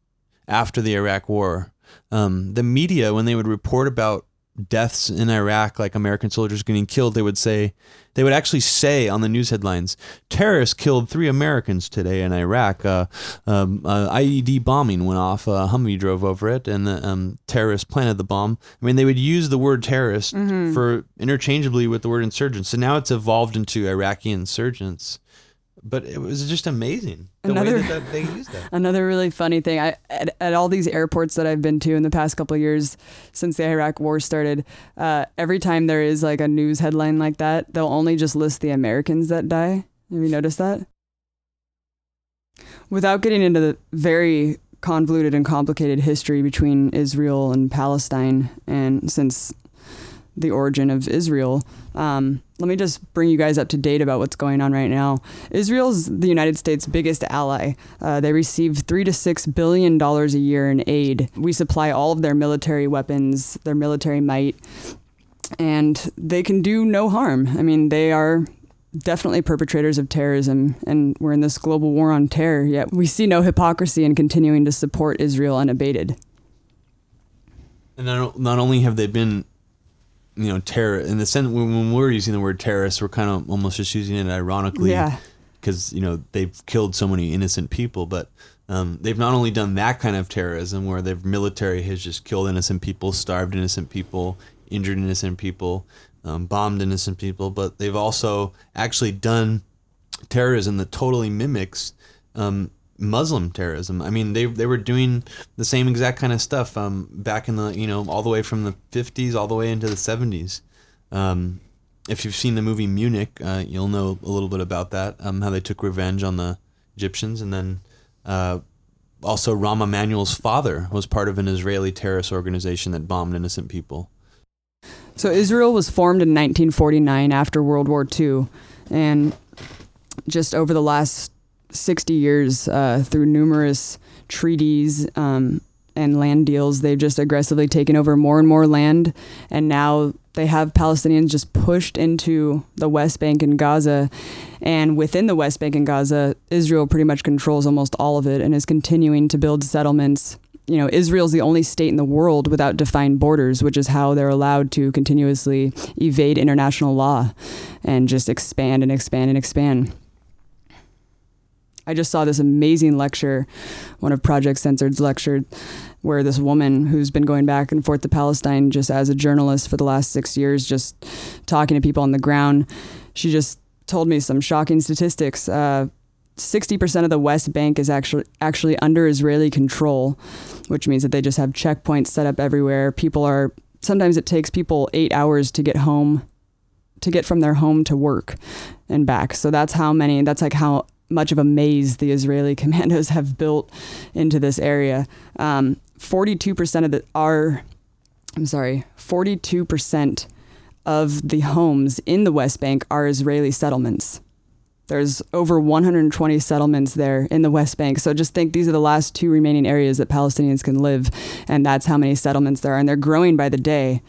after the Iraq War, um, the media when they would report about deaths in Iraq, like American soldiers getting killed, they would say, they would actually say on the news headlines, terrorists killed three Americans today in Iraq. Uh, um, uh, IED bombing went off. A Humvee drove over it, and the um, terrorists planted the bomb. I mean, they would use the word terrorist for interchangeably with the word insurgents. So now it's evolved into Iraqi insurgents. But it was just amazing the Another- way that, that they used that. Another really funny thing, I at, at all these airports that I've been to in the past couple of years since the Iraq War started, uh, every time there is like a news headline like that, they'll only just list the Americans that die. Have you noticed that? Without getting into the very convoluted and complicated history between Israel and Palestine, and since the origin of Israel. Um, let me just bring you guys up to date about what's going on right now. Israel's the United States' biggest ally. Uh, they receive three to six billion dollars a year in aid. We supply all of their military weapons, their military might, and they can do no harm. I mean, they are definitely perpetrators of terrorism, and we're in this global war on terror, yet we see no hypocrisy in continuing to support Israel unabated. And not, not only have they been, you know, terror in the sense when, when we're using the word terrorist, we're kind of almost just using it ironically, Yeah. because you know they've killed so many innocent people. But um, they've not only done that kind of terrorism where their military has just killed innocent people, starved innocent people, injured innocent people, um, bombed innocent people, but they've also actually done terrorism that totally mimics um, Muslim terrorism. I mean, they they were doing the same exact kind of stuff um, back in the you know all the way from the 50s all the way into the 70s. Um, if you've seen the movie Munich, uh, you'll know a little bit about that. Um, how they took revenge on the Egyptians, and then uh, also Rahm Emanuel's father was part of an Israeli terrorist organization that bombed innocent people. So Israel was formed in 1949 after World War II, and just over the last 60 years, uh, through numerous treaties um, and land deals, they've just aggressively taken over more and more land, and now they have Palestinians just pushed into the West Bank and Gaza, and within the West Bank and Gaza, Israel pretty much controls almost all of it and is continuing to build settlements. You know, Israel's the only state in the world without defined borders, which is how they're allowed to continuously evade international law and just expand and expand and expand. I just saw this amazing lecture, one of Project Censored's lecture, where this woman who's been going back and forth to Palestine just as a journalist for the last six years, just talking to people on the ground, she just told me some shocking statistics. Uh, 60% of the West Bank is actually actually under Israeli control, which means that they just have checkpoints set up everywhere. People are sometimes it takes people 8 hours to get home to get from their home to work and back. So that's how many that's like how much of a maze the Israeli commandos have built into this area. Um, 42% of the are I'm sorry, 42% of the homes in the West Bank are Israeli settlements. There's over 120 settlements there in the West Bank. So just think these are the last two remaining areas that Palestinians can live, and that's how many settlements there are, and they're growing by the day.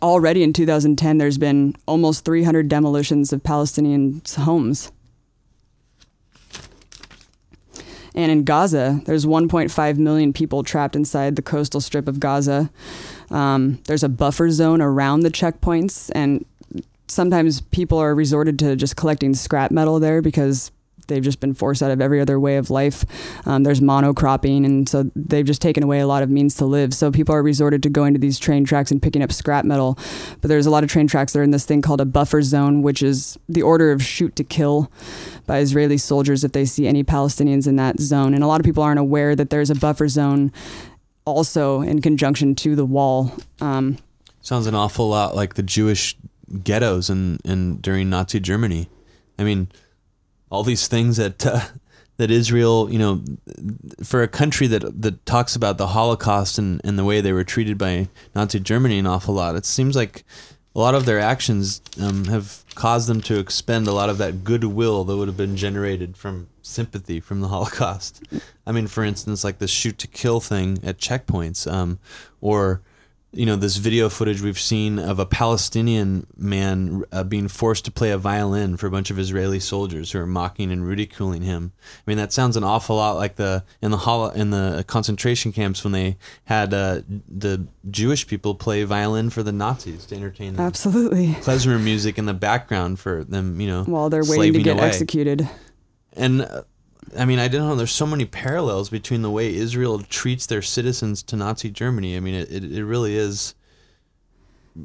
Already in 2010, there's been almost 300 demolitions of Palestinian homes. And in Gaza, there's 1.5 million people trapped inside the coastal strip of Gaza. Um, there's a buffer zone around the checkpoints, and sometimes people are resorted to just collecting scrap metal there because they've just been forced out of every other way of life. Um, there's monocropping, and so they've just taken away a lot of means to live. So people are resorted to going to these train tracks and picking up scrap metal. But there's a lot of train tracks that are in this thing called a buffer zone, which is the order of shoot to kill by Israeli soldiers if they see any Palestinians in that zone. And a lot of people aren't aware that there's a buffer zone also in conjunction to the wall. Um, Sounds an awful lot like the Jewish ghettos in, in during Nazi Germany. I mean, all these things that uh, that Israel, you know, for a country that that talks about the Holocaust and, and the way they were treated by Nazi Germany an awful lot. It seems like a lot of their actions um, have caused them to expend a lot of that goodwill that would have been generated from sympathy from the Holocaust. I mean, for instance, like the shoot to kill thing at checkpoints, um, or you know this video footage we've seen of a Palestinian man uh, being forced to play a violin for a bunch of Israeli soldiers who are mocking and ridiculing him. I mean that sounds an awful lot like the in the holo, in the concentration camps when they had uh, the Jewish people play violin for the Nazis to entertain them. absolutely. Klezmer music in the background for them, you know, While they're waiting to get away. executed. And uh, I mean, I don't know. There's so many parallels between the way Israel treats their citizens to Nazi Germany. I mean, it, it, it really is.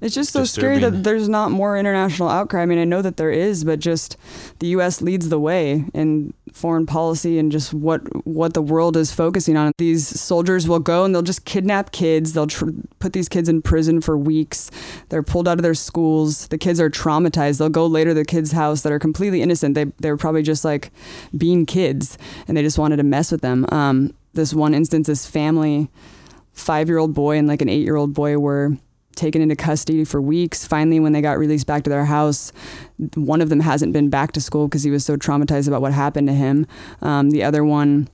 It's just so scary that there's not more international outcry. I mean, I know that there is, but just the U.S. leads the way in foreign policy and just what what the world is focusing on. These soldiers will go and they'll just kidnap kids. They'll tr- put these kids in prison for weeks. They're pulled out of their schools. The kids are traumatized. They'll go later to the kids' house that are completely innocent. They they were probably just like being kids, and they just wanted to mess with them. Um, this one instance, this family, five year old boy and like an eight year old boy were taken into custody for weeks. Finally, when they got released back to their house, one of them hasn't been back to school because he was so traumatized about what happened to him. Um, the other one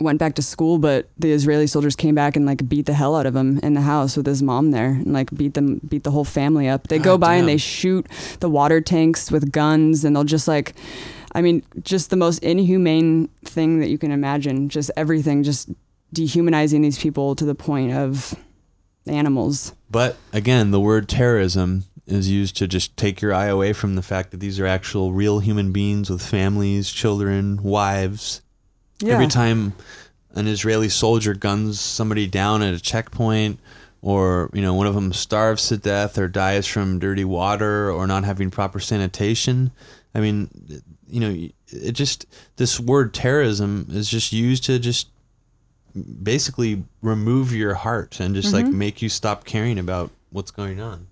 went back to school, but the Israeli soldiers came back and like beat the hell out of him in the house with his mom there and like beat them, beat the whole family up. They go God by and they shoot the water tanks with guns and they'll just like, I mean, just the most inhumane thing that you can imagine. Just everything, just dehumanizing these people to the point of animals. But again, the word terrorism is used to just take your eye away from the fact that these are actual real human beings with families, children, wives. Yeah. Every time an Israeli soldier guns somebody down at a checkpoint, or you know one of them starves to death or dies from dirty water or not having proper sanitation, I mean, you know, it just this word terrorism is just used to just basically remove your heart and just like make you stop caring about what's going on.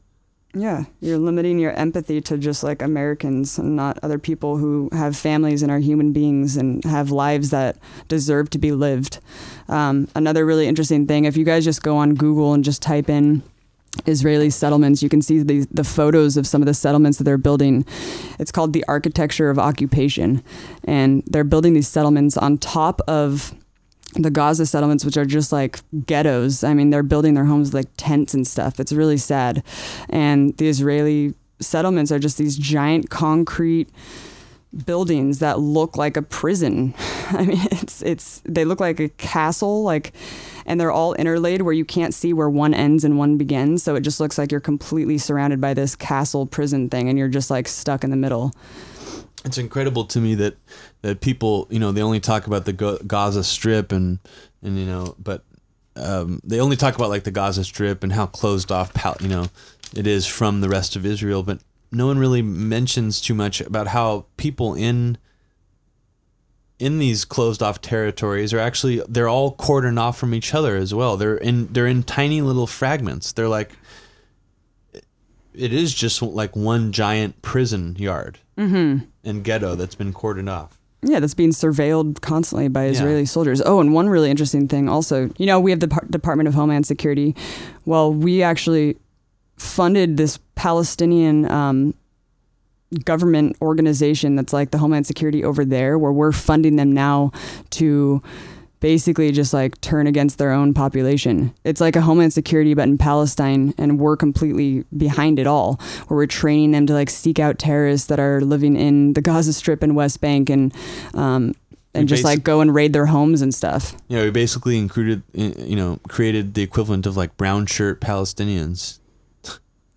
Yeah, you're limiting your empathy to just like Americans and not other people who have families and are human beings and have lives that deserve to be lived. Um, another really interesting thing, if you guys just go on Google and just type in Israeli settlements, you can see the, the photos of some of the settlements that they're building. It's called the architecture of occupation. And they're building these settlements on top of the Gaza settlements, which are just like ghettos. I mean, they're building their homes like tents and stuff. It's really sad. And the Israeli settlements are just these giant concrete buildings that look like a prison. I mean, it's it's they look like a castle, like, and they're all interlaid where you can't see where one ends and one begins. So it just looks like you're completely surrounded by this castle prison thing, and you're just like stuck in the middle. It's incredible to me that that people, you know, they only talk about the Gaza Strip and and you know, but um, they only talk about like the Gaza Strip and how closed off, you know, it is from the rest of Israel. But no one really mentions too much about how people in in these closed off territories are actually they're all cordoned off from each other as well. They're in they're in tiny little fragments. They're like it is just like one giant prison yard and ghetto that's been cordoned off. Yeah, that's being surveilled constantly by Israeli soldiers. Oh, and one really interesting thing also, you know, we have the Par- Department of Homeland Security. Well, we actually funded this Palestinian um, government organization that's like the Homeland Security over there, where we're funding them now to basically just like turn against their own population. It's like a Homeland Security, but in Palestine, and we're completely behind it all, where we're training them to like seek out terrorists that are living in the Gaza Strip and West Bank and, um, and just like go and raid their homes and stuff. Yeah, we basically included, you know, created the equivalent of like brown shirt Palestinians.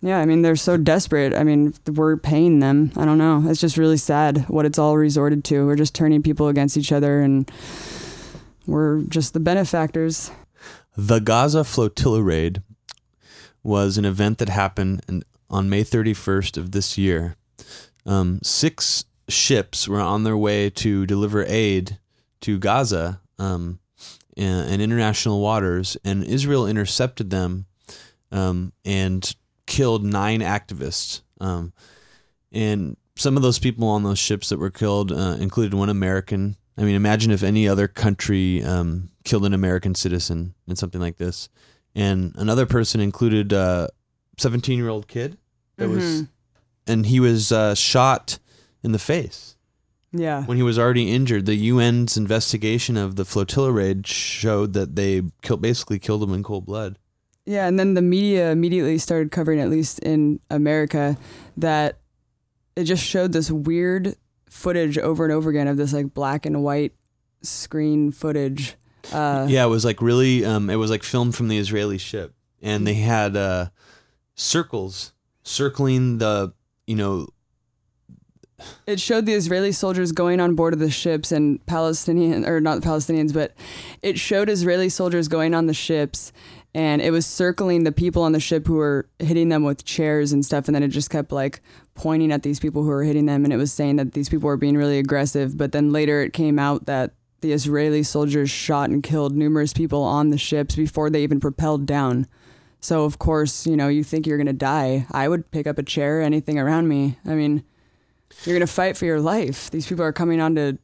Yeah, I mean, they're so desperate. I mean, we're paying them. I don't know. It's just really sad what it's all resorted to. We're just turning people against each other and we're just the benefactors. The Gaza flotilla raid was an event that happened on May 31st of this year. Um, six ships were on their way to deliver aid to Gaza um, in international waters, and Israel intercepted them um, and killed nine activists. Um, and some of those people on those ships that were killed uh, included one American. I mean, imagine if any other country um, killed an American citizen in something like this. And another person included a 17 year old kid that was, and he was uh, shot in the face Yeah. when he was already injured. The UN's investigation of the flotilla raid showed that they killed, basically killed him in cold blood. Yeah, and then the media immediately started covering, at least in America, that it just showed this weird footage over and over again of this like black and white screen footage. Uh, yeah, it was like really. Um, it was like filmed from the Israeli ship, and they had uh, circles circling the, you know, It showed the Israeli soldiers going on board of the ships and Palestinian, or not Palestinians, but it showed Israeli soldiers going on the ships and it was circling the people on the ship who were hitting them with chairs and stuff. And then it just kept like pointing at these people who were hitting them and it was saying that these people were being really aggressive. But then later it came out that the Israeli soldiers shot and killed numerous people on the ships before they even propelled down. So, of course, you know, you think you're going to die. I would pick up a chair, anything around me. I mean, you're going to fight for your life. These people are coming on to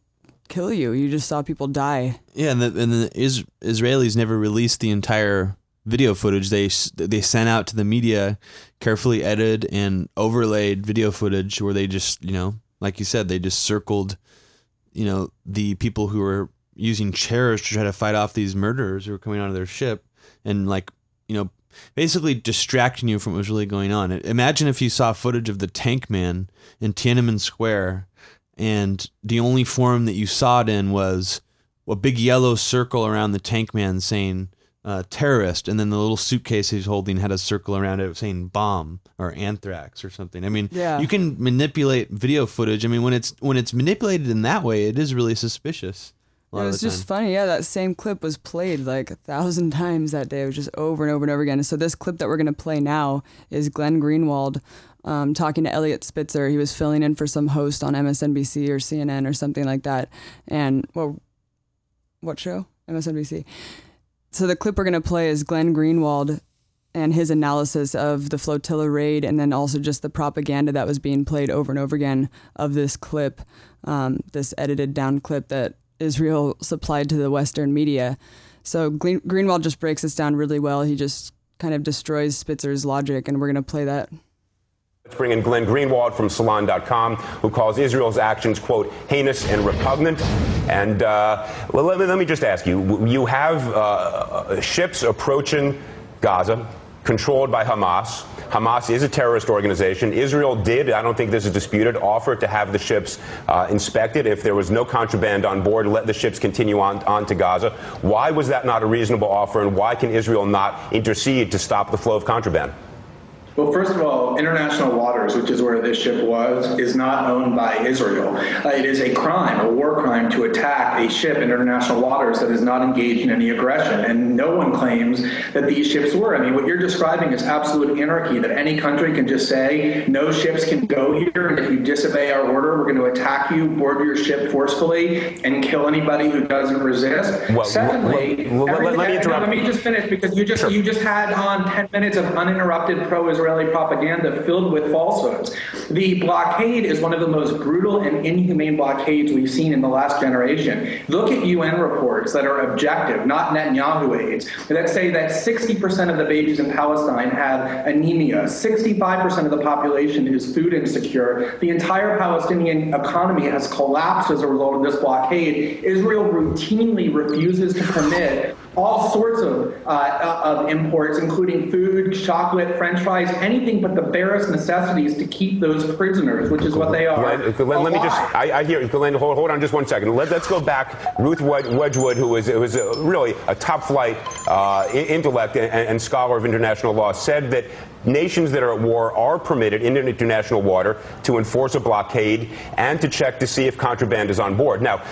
kill you. You just saw people die. yeah, and the and the is, Israelis never released the entire video footage they they sent out to the media, carefully edited and overlaid video footage where they just you know, like you said, they just circled, you know, the people who were using chairs to try to fight off these murderers who were coming onto their ship, and like you know, basically distracting you from what was really going on. Imagine if you saw footage of the Tank Man in Tiananmen Square, and the only form that you saw it in was a big yellow circle around the Tank Man saying uh, terrorist, and then the little suitcase he's holding had a circle around it saying bomb or anthrax or something. I mean, Yeah. you can manipulate video footage. I mean, when it's when it's manipulated in that way, it is really suspicious. It was just funny, yeah. That same clip was played like a thousand times that day. It was just over and over and over again. So this clip that we're gonna play now is Glenn Greenwald um, talking to Eliot Spitzer. He was filling in for some host on MSNBC or CNN or something like that. And well, what show? MSNBC. So the clip we're gonna play is Glenn Greenwald and his analysis of the flotilla raid, and then also just the propaganda that was being played over and over again of this clip, um, this edited down clip that Israel supplied to the Western media. So Green- Greenwald just breaks this down really well. He just kind of destroys Spitzer's logic, and we're going to play that. Let's bring in Glenn Greenwald from Salon.com, who calls Israel's actions, quote, heinous and repugnant. And uh, let, me, let me just ask you you have uh, ships approaching Gaza, controlled by Hamas. Hamas is a terrorist organization. Israel did, I don't think this is disputed, offer to have the ships uh, inspected if there was no contraband on board, let the ships continue on, on to Gaza. Why was that not a reasonable offer, and why can Israel not intercede to stop the flow of contraband? Well, first of all, international waters, which is where this ship was, is not owned by Israel. Uh, it is a crime, a war crime, to attack a ship in international waters that is not engaged in any aggression. And no one claims that these ships were. I mean, what you're describing is absolute anarchy, that any country can just say, no ships can go here, and if you disobey our order, we're going to attack you, board your ship forcefully, and kill anybody who doesn't resist. Well, Secondly, well, well, let- let me interrupt. no, let me just finish because you just Sure. you just had on 10 minutes of uninterrupted pro-Israeli propaganda filled with falsehoods. The blockade is one of the most brutal and inhumane blockades we've seen in the last generation. Look at UN reports that are objective, not Netanyahu aides, that say that 60% of the babies in Palestine have anemia, 65% of the population is food insecure. The entire Palestinian economy has collapsed as a result of this blockade. Israel routinely refuses to permit all sorts of, uh, of imports, including food, chocolate, french fries, anything but the barest necessities to keep those prisoners, which is what they are. Glenn, Glenn, let me just, I, I hear, Glenn, hold, hold on just one second. Let, us go back. Ruth Wedgwood, who was, who was a, really a top flight uh, intellect and, and scholar of international law, said that nations that are at war are permitted in international water to enforce a blockade and to check to see if contraband is on board. Now,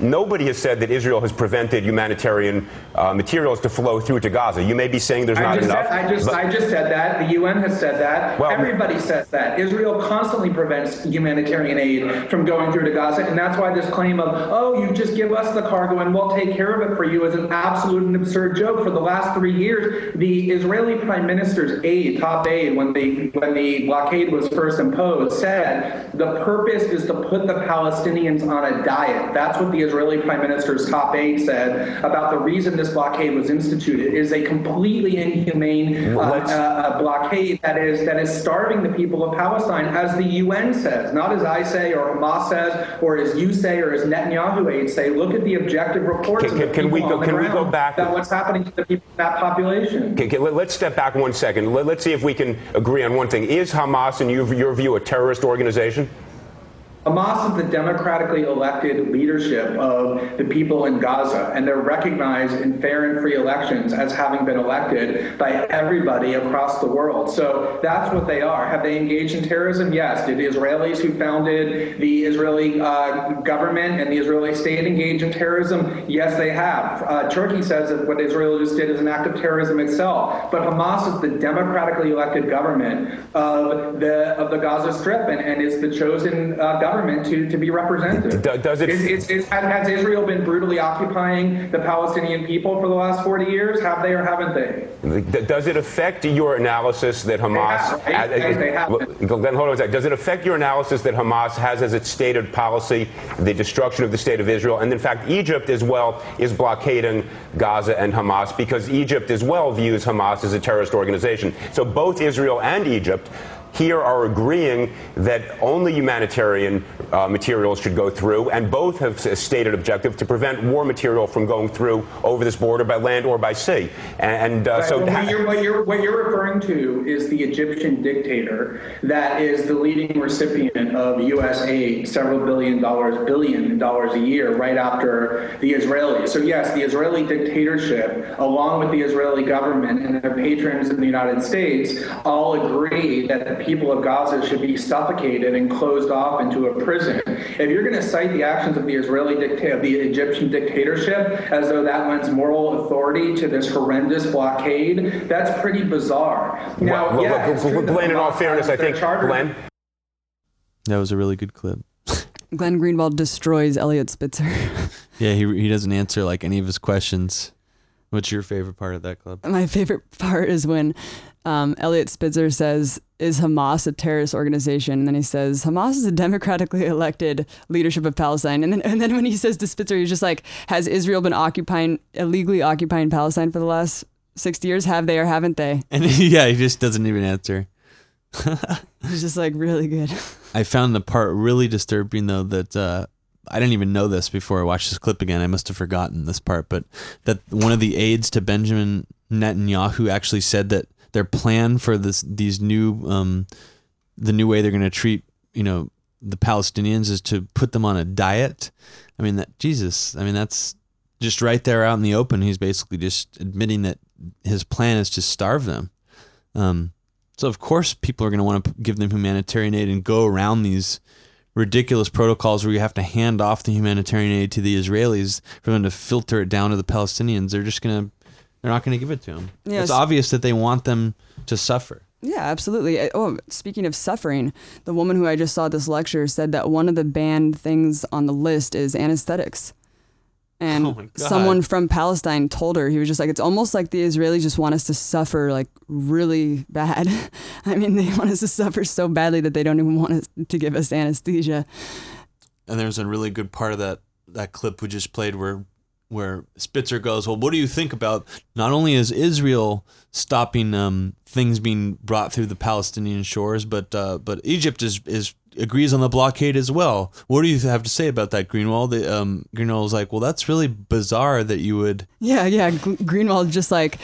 Nobody has said that Israel has prevented humanitarian uh, materials to flow through to Gaza. You may be saying there's not enough. said, I, just, I just said that. The UN has said that. Well- Everybody says that. Israel constantly prevents humanitarian aid from going through to Gaza, and that's why this claim of, oh, you just give us the cargo and we'll take care of it for you is an absolute and absurd joke. For the last three years, the Israeli Prime Minister's aide, top aide, when the, when the blockade was first imposed, said the purpose is to put the Palestinians on a diet. That's what the Israeli Prime Minister's top aide said about the reason this blockade was instituted. is a completely inhumane uh, uh, blockade that is that is starving the people of Palestine, as the UN says, not as I say or Hamas says or as you say or as Netanyahu aides say. Look at the objective reports Can- can- can we go- can we go back- about what's happening to the people that population. Okay, okay, let- let's step back one second. Let, us see if we can agree on one thing. Is Hamas, in your, your view, a terrorist organization? Hamas is the democratically elected leadership of the people in Gaza, and they're recognized in fair and free elections as having been elected by everybody across the world. So that's what they are. Have they engaged in terrorism? Yes. Did the Israelis who founded the Israeli uh, government and the Israeli state engage in terrorism? Yes, they have. Uh, Turkey says that what Israel just did is an act of terrorism itself. But Hamas is the democratically elected government of the of the Gaza Strip and, and is the chosen uh, government to, to be represented. Does it- Is, is, is, has, Israel been brutally occupying the Palestinian people for the last 40 years? Have they or haven't they? Does it affect your analysis that Hamas? have. They- they- they have. Glenn, hold on a second. Does it affect your analysis that Hamas has as its stated policy the destruction of the state of Israel, and in fact, Egypt as well is blockading Gaza and Hamas because Egypt as well views Hamas as a terrorist organization. So both Israel and Egypt. Here are agreeing that only humanitarian uh, materials should go through, and both have s- stated objective to prevent war material from going through over this border by land or by sea. And uh, so, well, what, you're, what, you're, what you're referring to is the Egyptian dictator that is the leading recipient of U.S. aid, several billion dollars, billion dollars a year, right after the Israelis. So yes, the Israeli dictatorship, along with the Israeli government and their patrons in the United States, all agree that the people of Gaza should be suffocated and closed off into a prison. If you're going to cite the actions of the Israeli dictator, the Egyptian dictatorship, as though that lends moral authority to this horrendous blockade, that's pretty bizarre. Now, well, yeah, well, it's true that Glenn, in all fairness, I think, charter- Glenn, That was a really good clip. Glenn Greenwald destroys Eliot Spitzer. Yeah, he he doesn't answer like any of his questions. What's your favorite part of that clip? My favorite part is when um, Eliot Spitzer says, Is Hamas a terrorist organization? And then he says, Hamas is a democratically elected leadership of Palestine. And then, and then when he says to Spitzer, he's just like, Has Israel been occupying, illegally occupying Palestine for the last 60 years? Have they or haven't they? And yeah, he just doesn't even answer. It's just like really good. I found the part really disturbing though that uh, I didn't even know this before I watched this clip again. I must have forgotten this part, but that one of the aides to Benjamin Netanyahu actually said that their plan for this these new um, the new way they're going to treat you know the Palestinians is to put them on a diet. I mean that Jesus. I mean that's just right there out in the open. He's basically just admitting that his plan is to starve them. Um, so of course people are going to want to give them humanitarian aid and go around these ridiculous protocols where you have to hand off the humanitarian aid to the Israelis for them to filter it down to the Palestinians. They're just going to they're not going to give it to them. Yes. It's obvious that they want them to suffer. Yeah, absolutely. Oh, speaking of suffering, the woman who I just saw this lecture said that one of the banned things on the list is anesthetics. And Oh someone from Palestine told her, he was just like, it's almost like the Israelis just want us to suffer like really bad. I mean, they want us to suffer so badly that they don't even want us to give us anesthesia. And there's a really good part of that that clip we just played where where Spitzer goes, "Well, what do you think about not only is Israel stopping um, things being brought through the Palestinian shores, but uh, but Egypt is is agrees on the blockade as well. What do you have to say about that, Greenwald?" The, um, Greenwald's like, "Well, that's really bizarre that you would." Yeah, yeah. G- Greenwald just like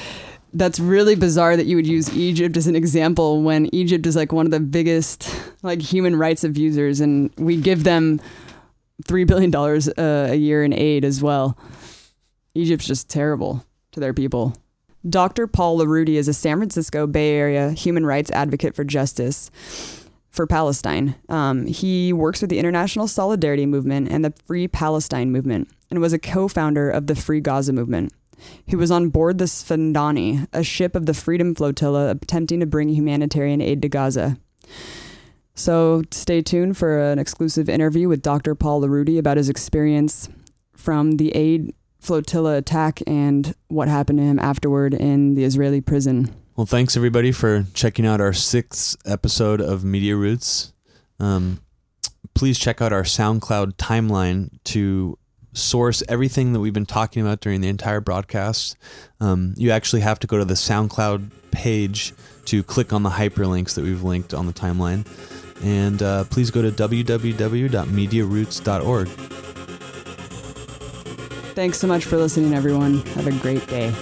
that's really bizarre that you would use Egypt as an example when Egypt is like one of the biggest like human rights abusers, and we give them three billion dollars uh, a year in aid as well. Egypt's just terrible to their people. Dr. Paul Larudee is a San Francisco Bay Area human rights advocate for justice for Palestine. Um, he works with the International Solidarity Movement and the Free Palestine Movement and was a co founder of the Free Gaza Movement. He was on board the Sfendoni, a ship of the Freedom Flotilla attempting to bring humanitarian aid to Gaza. So stay tuned for an exclusive interview with Dr. Paul Larudee about his experience from the aid flotilla attack and what happened to him afterward in the Israeli prison. Well, thanks everybody for checking out our sixth episode of Media Roots. Um, please check out our SoundCloud timeline to source everything that we've been talking about during the entire broadcast. Um, you actually have to go to the SoundCloud page to click on the hyperlinks that we've linked on the timeline. And uh, please go to www.mediaroots.org. Thanks so much for listening, everyone. Have a great day.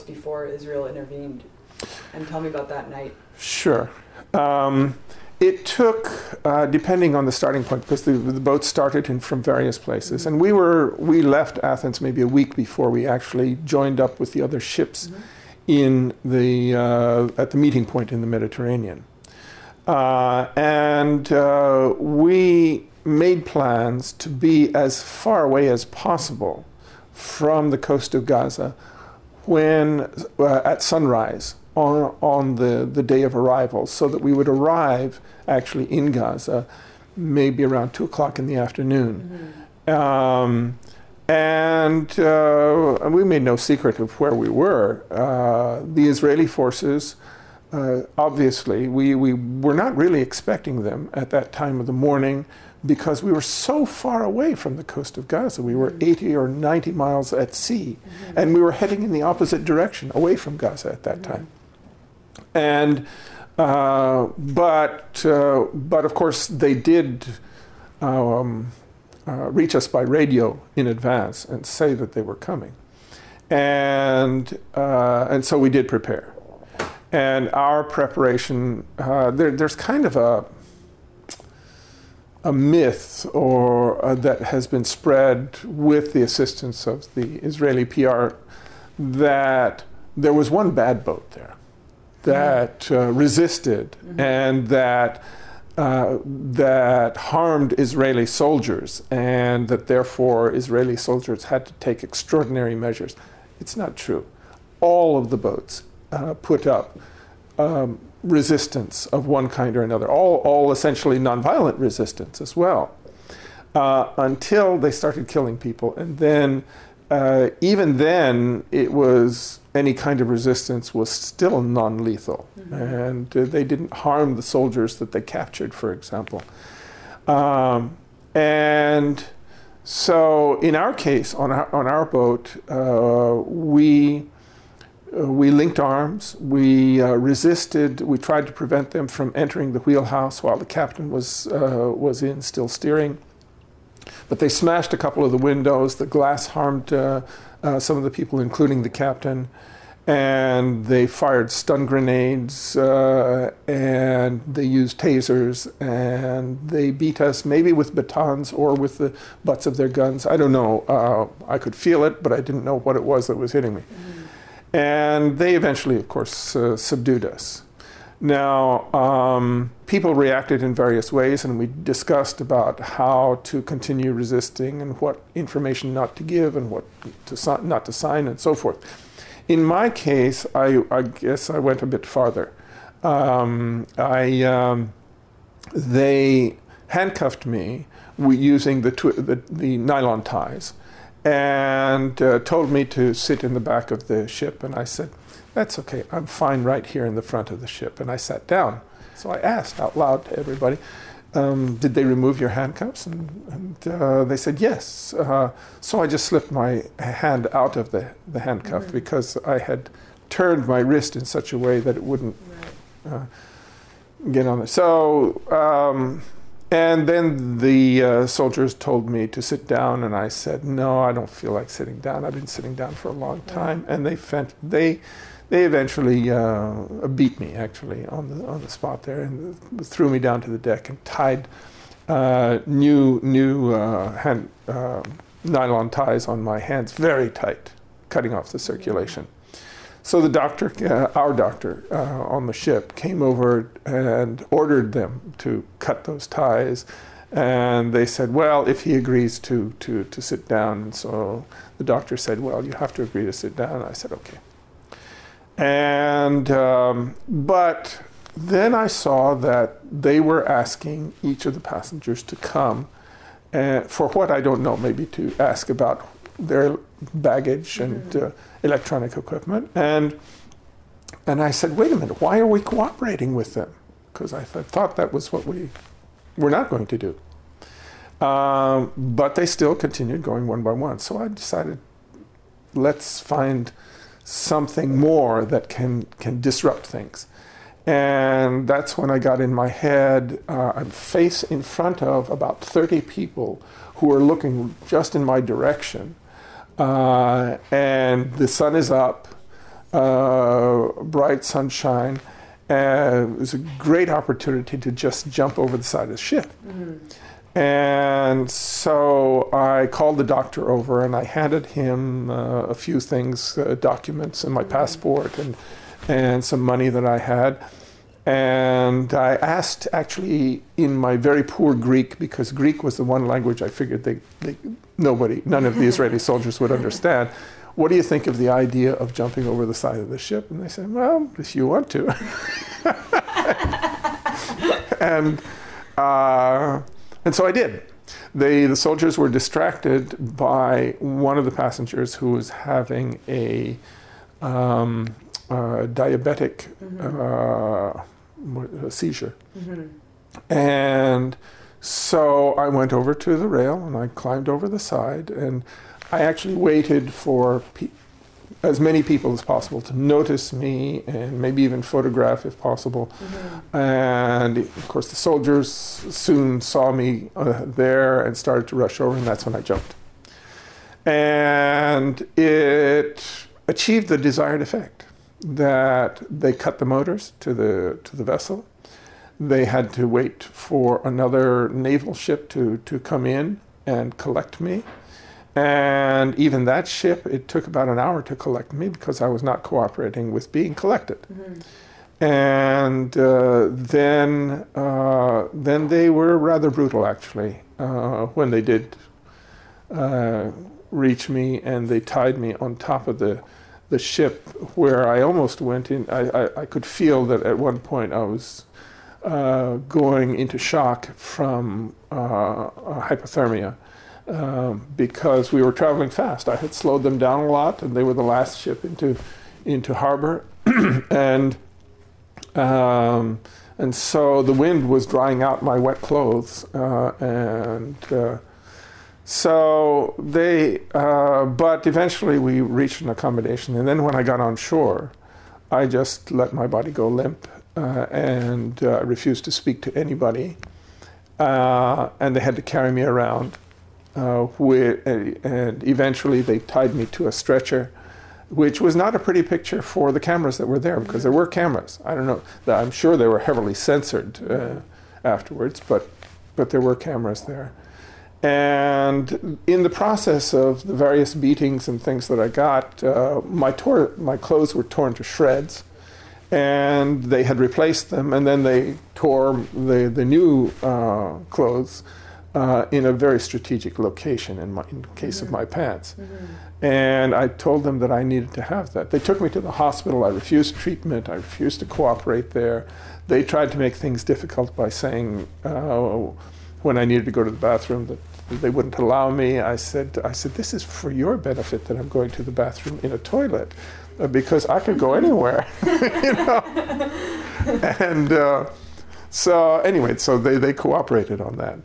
Before Israel intervened? And tell me about that night. Sure. Um, it took, uh, depending on the starting point, because the, the boats started in, from various places, and we were we left Athens maybe a week before we actually joined up with the other ships in the uh, at the meeting point in the Mediterranean, uh, and uh, we made plans to be as far away as possible from the coast of Gaza when uh, at sunrise on, on the, the day of arrival so that we would arrive actually in Gaza maybe around 2 o'clock in the afternoon. Um, and, uh, and we made no secret of where we were. Uh, the Israeli forces, uh, obviously, we, we were not really expecting them at that time of the morning because we were so far away from the coast of Gaza. We were 80 or 90 miles at sea, and we were heading in the opposite direction, away from Gaza at that time. And uh, but uh, but of course they did um, uh, reach us by radio in advance and say that they were coming, and uh, and so we did prepare. And our preparation, uh, there, there's kind of a a myth or uh, that has been spread with the assistance of the Israeli PR that there was one bad boat there that uh, resisted and that uh, that harmed Israeli soldiers and that therefore Israeli soldiers had to take extraordinary measures. It's not true. All of the boats uh, put up um, resistance of one kind or another, all, all essentially nonviolent resistance as well, uh, until they started killing people. And then, uh, even then, it was any kind of resistance was still non lethal. And uh, they didn't harm the soldiers that they captured, for example. Um, and so, in our case, on our, on our boat, uh, we we linked arms. We uh, resisted. We tried to prevent them from entering the wheelhouse while the captain was uh, was in, still steering. But they smashed a couple of the windows. The glass harmed uh, uh, some of the people, including the captain. And they fired stun grenades uh, and they used tasers and they beat us maybe with batons or with the butts of their guns. I don't know. Uh, I could feel it, but I didn't know what it was that was hitting me. And they eventually, of course, uh, subdued us. Now, um, people reacted in various ways, and we discussed about how to continue resisting and what information not to give and what to not to sign and so forth. In my case, I, I guess I went a bit farther. Um, I, um, they handcuffed me using the, twi- the, the nylon ties and uh, told me to sit in the back of the ship. And I said, That's okay, I'm fine right here in the front of the ship. And I sat down. So I asked out loud to everybody, um, Did they remove your handcuffs? And, and uh, they said, Yes. Uh, so I just slipped my hand out of the, the handcuff because I had turned my wrist in such a way that it wouldn't uh, get on there. So, um, and then the uh, soldiers told me to sit down, and I said, "No, I don't feel like sitting down. I've been sitting down for a long time." And they fent- they they eventually uh, beat me actually on the on the spot there, and threw me down to the deck and tied uh, new new uh, hand, uh, nylon ties on my hands very tight, cutting off the circulation. So the doctor, uh, our doctor uh, on the ship, came over and ordered them to cut those ties. And they said, well, if he agrees to, to, to sit down. And so the doctor said, well, you have to agree to sit down. I said, okay. And, um, but then I saw that they were asking each of the passengers to come uh, for what I don't know, maybe to ask about their baggage and uh, electronic equipment. And and I said, wait a minute, why are we cooperating with them? Because I th- thought that was what we were not going to do. Um, but they still continued going one by one. So I decided, let's find something more that can can disrupt things. And that's when I got in my head. Uh, I'm face in front of about 30 people who are looking just in my direction. Uh, and the sun is up, uh, bright sunshine. And it was a great opportunity to just jump over the side of the ship. And so I called the doctor over and I handed him uh, a few things, uh, documents and my passport and, and some money that I had. And I asked actually in my very poor Greek, because Greek was the one language I figured they, they, nobody, none of the Israeli soldiers would understand. What do you think of the idea of jumping over the side of the ship? And they said, Well, if you want to. and uh, and so I did. They, the soldiers were distracted by one of the passengers who was having a, um, uh, diabetic uh, what- a seizure. And so I went over to the rail and I climbed over the side and I actually waited for pe- as many people as possible to notice me and maybe even photograph if possible. And of course, the soldiers soon saw me uh, there and started to rush over, and that's when I jumped. And it achieved the desired effect that they cut the motors to the to the vessel. They had to wait for another naval ship to, to come in and collect me. And even that ship, it took about an hour to collect me because I was not cooperating with being collected. And uh, then, uh, then they were rather brutal, actually, uh, when they did uh, reach me and they tied me on top of the, the ship where I almost went in. I, I, I could feel that at one point I was uh, going into shock from uh, hypothermia um, because we were traveling fast. I had slowed them down a lot, and they were the last ship into into harbor, and um, and so the wind was drying out my wet clothes, uh, and uh, so they. Uh, but eventually, we reached an accommodation, and then when I got on shore, I just let my body go limp uh, and uh, refused to speak to anybody, uh, and they had to carry me around uh, with, and eventually they tied me to a stretcher, which was not a pretty picture for the cameras that were there because there were cameras. I don't know. I'm sure they were heavily censored uh, afterwards, but but there were cameras there. And in the process of the various beatings and things that I got, uh, my tor- my clothes were torn to shreds, and they had replaced them, and then they tore the the new uh, clothes uh, in a very strategic location in, my, in case of my pants. And I told them that I needed to have that. They took me to the hospital. I refused treatment. I refused to cooperate there. They tried to make things difficult by saying uh, when I needed to go to the bathroom that they wouldn't allow me. I said, I said, this is for your benefit that I'm going to the bathroom in a toilet uh, because I could go anywhere, you know. and uh, so anyway, so they, they cooperated on that.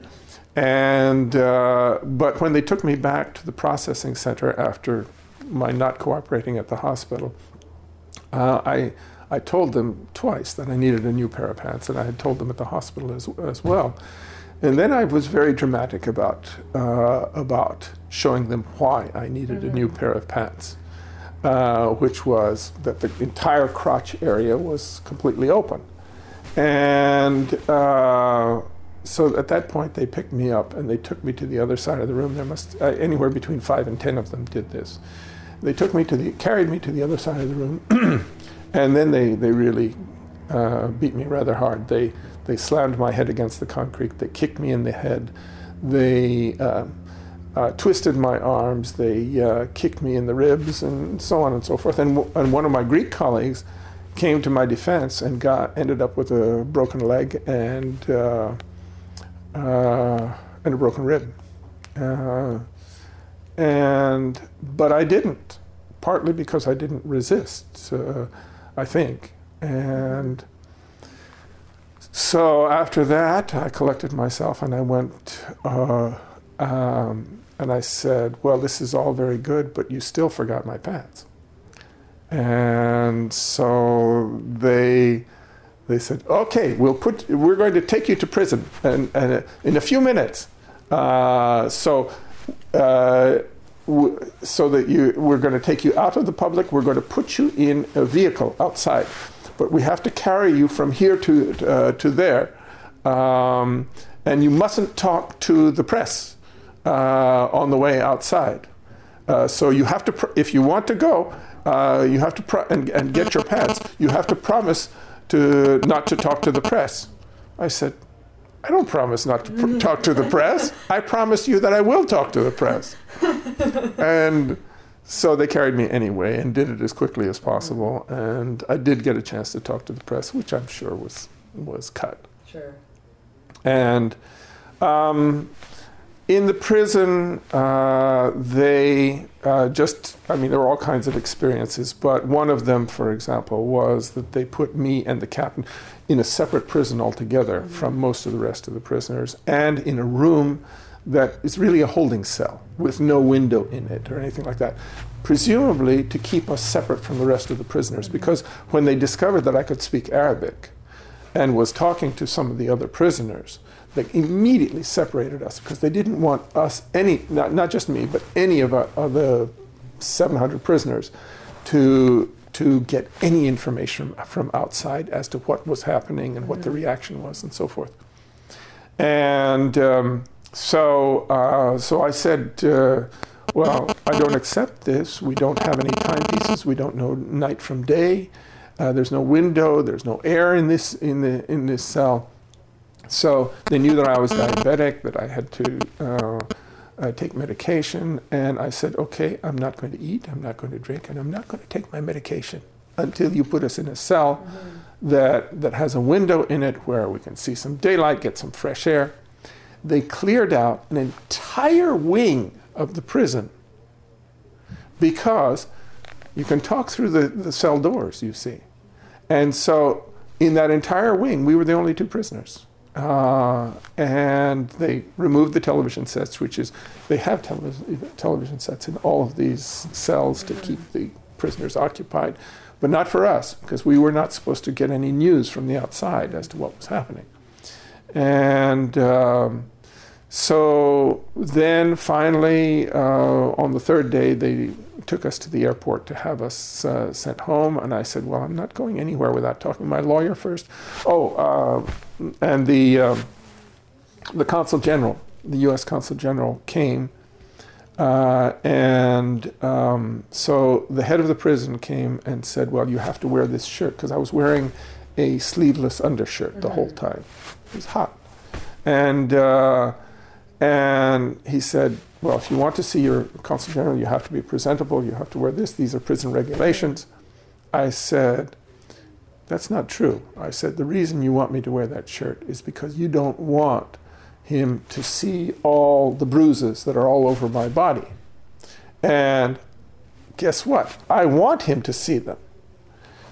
And uh, but when they took me back to the processing center after my not cooperating at the hospital, uh, I I told them twice that I needed a new pair of pants, and I had told them at the hospital as as well. And then I was very dramatic about uh, about showing them why I needed a new pair of pants, uh, which was that the entire crotch area was completely open, and uh, so at that point they picked me up and they took me to the other side of the room. There must uh, anywhere between five and ten of them did this. They took me to the carried me to the other side of the room, and then they they really uh, beat me rather hard. They they slammed my head against the concrete. They kicked me in the head. They uh, uh, twisted my arms. They uh, kicked me in the ribs, and so on and so forth. And, w- and one of my Greek colleagues came to my defense and got ended up with a broken leg and uh, uh, and a broken rib. Uh, and but I didn't, partly because I didn't resist. I think, and so after that, I collected myself and I went. Uh, um, and I said, "Well, this is all very good, but you still forgot my pants." And so they they said, "Okay, we'll put. We're going to take you to prison, and, and in a few minutes. Uh, so uh, w- so that you we're going to take you out of the public. We're going to put you in a vehicle outside, but we have to carry you from here to uh, to there, um, and you mustn't talk to the press uh, on the way outside. Uh, so you have to, pr- if you want to go, uh, you have to pro- and, and get your pads. You have to promise to not to talk to the press. I said, I don't promise not to pr- talk to the press. I promise you that I will talk to the press. and so they carried me anyway and did it as quickly as possible. And I did get a chance to talk to the press, which I'm sure was was cut. Sure. And um, in the prison, uh, they uh, just, I mean, there were all kinds of experiences, but one of them, for example, was that they put me and the captain in a separate prison altogether from most of the rest of the prisoners and in a room that is really a holding cell with no window in it or anything like that. Presumably to keep us separate from the rest of the prisoners, because when they discovered that I could speak Arabic, and was talking to some of the other prisoners, they immediately separated us because they didn't want us, any, not, not just me, but any of, our, of the 700 prisoners, to, to get any information from, from outside as to what was happening and what the reaction was and so forth. And um, so, uh, so I said, uh, well, I don't accept this. We don't have any timepieces. We don't know night from day. Uh, there's no window. There's no air in this in the in this cell. So they knew that I was diabetic, that I had to uh, uh, take medication, and I said, okay, I'm not going to eat, I'm not going to drink, and I'm not going to take my medication until you put us in a cell that that has a window in it where we can see some daylight, get some fresh air. They cleared out an entire wing of the prison because you can talk through the, the cell doors, you see. And so, in that entire wing, we were the only two prisoners. Uh, and they removed the television sets, which is, they have televis- television sets in all of these cells to keep the prisoners occupied, but not for us, because we were not supposed to get any news from the outside as to what was happening. And um, so then finally, uh, on the third day, they took us to the airport to have us uh, sent home. And I said, Well, I'm not going anywhere without talking to my lawyer first. Oh, uh, and the, um the consul general, the U.S. consul general, came. Uh, and um, so the head of the prison came and said, Well, you have to wear this shirt, because I was wearing a sleeveless undershirt the whole time. It was hot. And, uh, and he said, Well, if you want to see your consul general, you have to be presentable, you have to wear this, these are prison regulations. I said, That's not true. I said, The reason you want me to wear that shirt is because you don't want him to see all the bruises that are all over my body. And guess what? I want him to see them.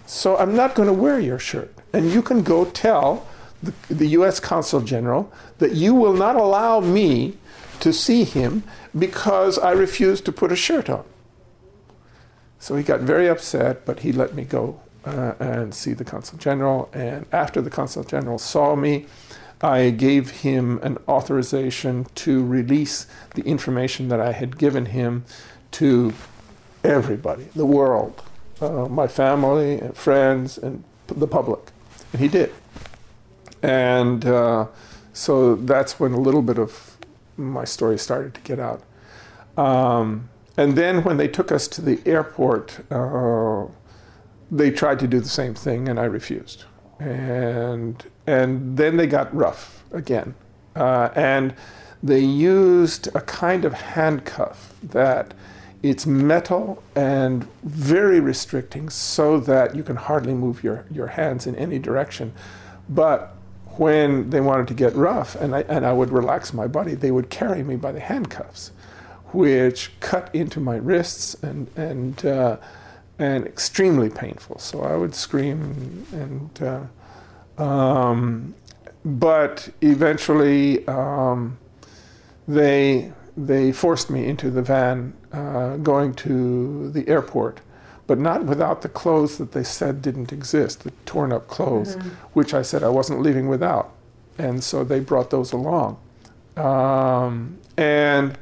So I'm not going to wear your shirt. And you can go tell the, US Consul General that you will not allow me to see him because I refuse to put a shirt on. So he got very upset, but he let me go uh, and see the Consul General. And after the Consul General saw me, I gave him an authorization to release the information that I had given him to everybody, the world, uh, my family and friends and the public. And he did. And uh, so that's when a little bit of my story started to get out. Um, and then when they took us to the airport, uh, they tried to do the same thing, and I refused. And and then they got rough again, uh, and they used a kind of handcuff that it's metal and very restricting, so that you can hardly move your your hands in any direction. But when they wanted to get rough, and I and I would relax my body, they would carry me by the handcuffs, which cut into my wrists and and uh, and extremely painful. So I would scream and. Uh, um, but eventually, um, they they forced me into the van uh, going to the airport, but not without the clothes that they said didn't exist, the torn up clothes, which I said I wasn't leaving without, and so they brought those along, um, and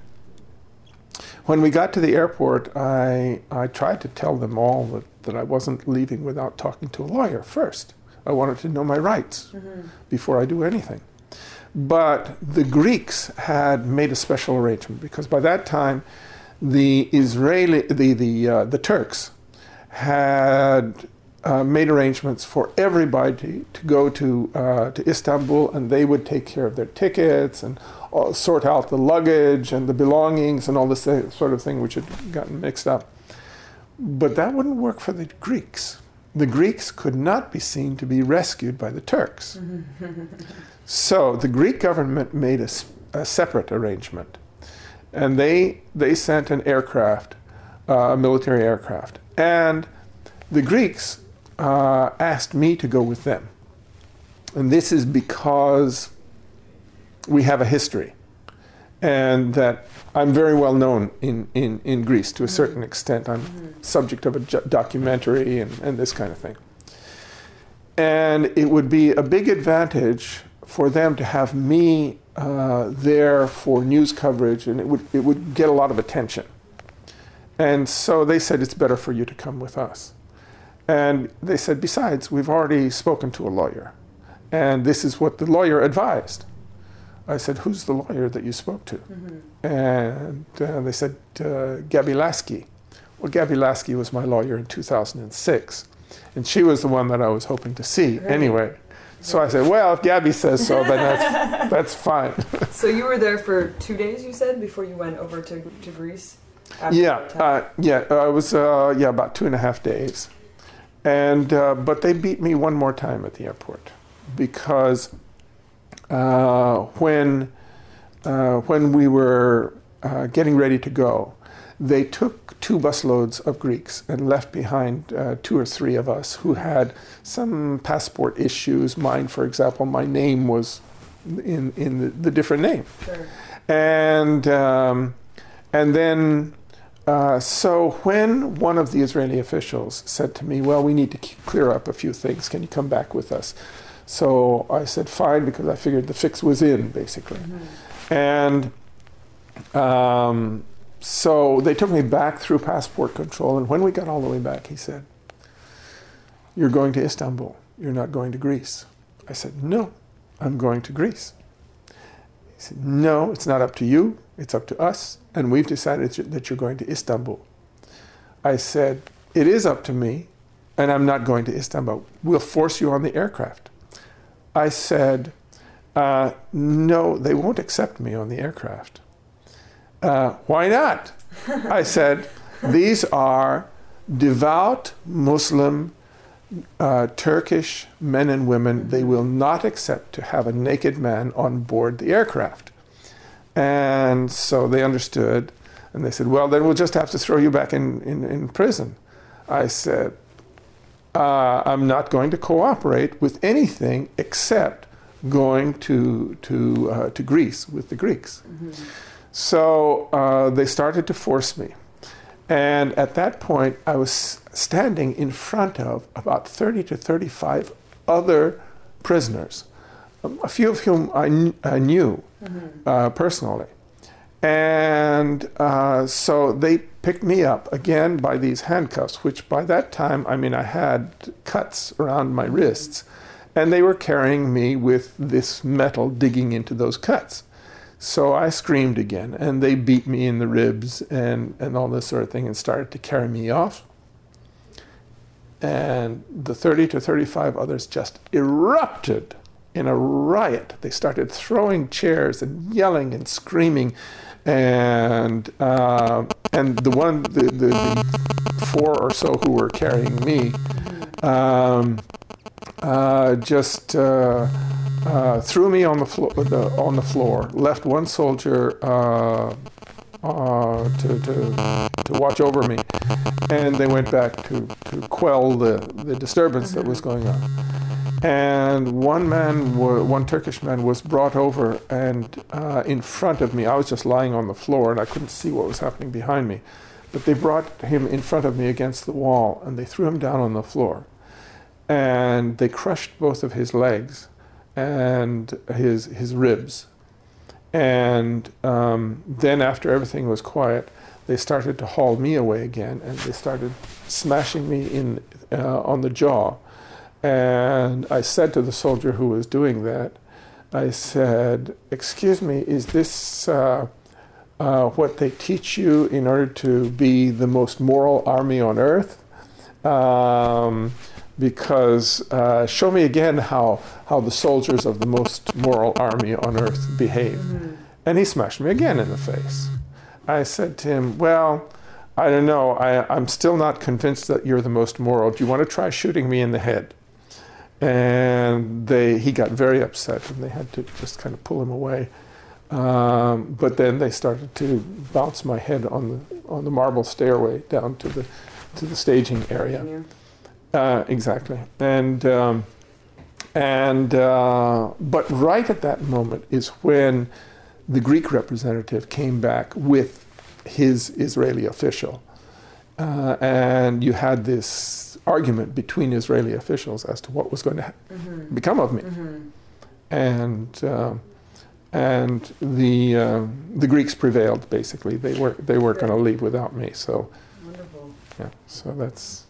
when we got to the airport, I, I tried to tell them all that, that I wasn't leaving without talking to a lawyer first. I wanted to know my rights before I do anything. But the Greeks had made a special arrangement because by that time, the Israeli, the the uh, the Turks had uh, made arrangements for everybody to go to uh, to Istanbul, and they would take care of their tickets and uh, sort out the luggage and the belongings and all this sort of thing, which had gotten mixed up. But that wouldn't work for the Greeks. The Greeks could not be seen to be rescued by the Turks. so the Greek government made a separate arrangement, and they they sent an aircraft, uh, a military aircraft, and the Greeks uh, asked me to go with them, and this is because we have a history, and that I'm very well known in, in, in Greece to a certain extent. I'm subject of a ju- documentary and, and this kind of thing. And it would be a big advantage for them to have me uh, there for news coverage, and it would, it would get a lot of attention. And so they said, it's better for you to come with us. And they said, besides, we've already spoken to a lawyer, and this is what the lawyer advised. I said, Who's the lawyer that you spoke to? And uh, they said, uh, Gabby Lasky. Well, Gabby Lasky was my lawyer in 2006, and she was the one that I was hoping to see anyway. So I said, Well, if Gabby says so, then that's, that's fine. So you were there for two days, you said, before you went over to, to Greece? After yeah, uh, yeah, uh, it was uh, yeah about two and a half days, and uh, but they beat me one more time at the airport because uh, when uh, when we were uh, getting ready to go, they took two busloads of Greeks and left behind uh, two or three of us who had some passport issues. Mine, for example, my name was in in the, the different name Sure. and um, and then uh, so when one of the Israeli officials said to me, "Well, we need to clear up a few things. Can you come back with us?" So I said, "Fine," because I figured the fix was in, basically. And um, so they took me back through passport control, and when we got all the way back, he said, "You're going to Istanbul. You're not going to Greece." I said, "No, I'm going to Greece." He said, No, it's not up to you. It's up to us. And we've decided that you're going to Istanbul. I said, It is up to me, and I'm not going to Istanbul. We'll force you on the aircraft. I said, uh, No, they won't accept me on the aircraft. Uh, why not? I said, These are devout Muslim uh, Turkish men and women, they will not accept to have a naked man on board the aircraft. And so they understood, and they said, Well, then we'll just have to throw you back in, in, in prison. I said, uh, I'm not going to cooperate with anything except going to, to, uh, to Greece with the Greeks. So uh, they started to force me. And at that point, I was standing in front of about 30 to 35 other prisoners, a few of whom I, kn- I knew uh, personally. And uh, so they picked me up again by these handcuffs, which by that time, I mean, I had cuts around my wrists, and they were carrying me with this metal digging into those cuts. So I screamed again, and they beat me in the ribs and, and all this sort of thing and started to carry me off. And the 30 to 35 others just erupted in a riot. They started throwing chairs and yelling and screaming. And, uh, and the one, the, the, the four or so who were carrying me, um, uh, just uh, uh, threw me on the, flo- the, on the floor, left one soldier uh, uh, to, to, to watch over me, and they went back to, to quell the, the disturbance that was going on. And one man, one Turkish man, was brought over, and uh, in front of me, I was just lying on the floor, and I couldn't see what was happening behind me. But they brought him in front of me against the wall, and they threw him down on the floor and they crushed both of his legs and his his ribs. And um, then, after everything was quiet, they started to haul me away again, and they started smashing me in uh, on the jaw. And I said to the soldier who was doing that, I said, "Excuse me, is this uh, uh, what they teach you in order to be the most moral army on earth?" Um, because uh, show me again how how the soldiers of the most moral army on earth behave. And he smashed me again in the face. I said to him, Well, I don't know. I, I'm still not convinced that you're the most moral. Do you want to try shooting me in the head? And they, he got very upset, and they had to just kind of pull him away. Um, but then they started to bounce my head on the on the marble stairway down to the to the staging area. Uh, exactly, and um, and uh, but right at that moment is when the Greek representative came back with his Israeli official, uh, and you had this argument between Israeli officials as to what was going to ha- become of me, and. um and the um, the Greeks prevailed. Basically, they were they weren't going to leave without me. So Wonderful. yeah, so that's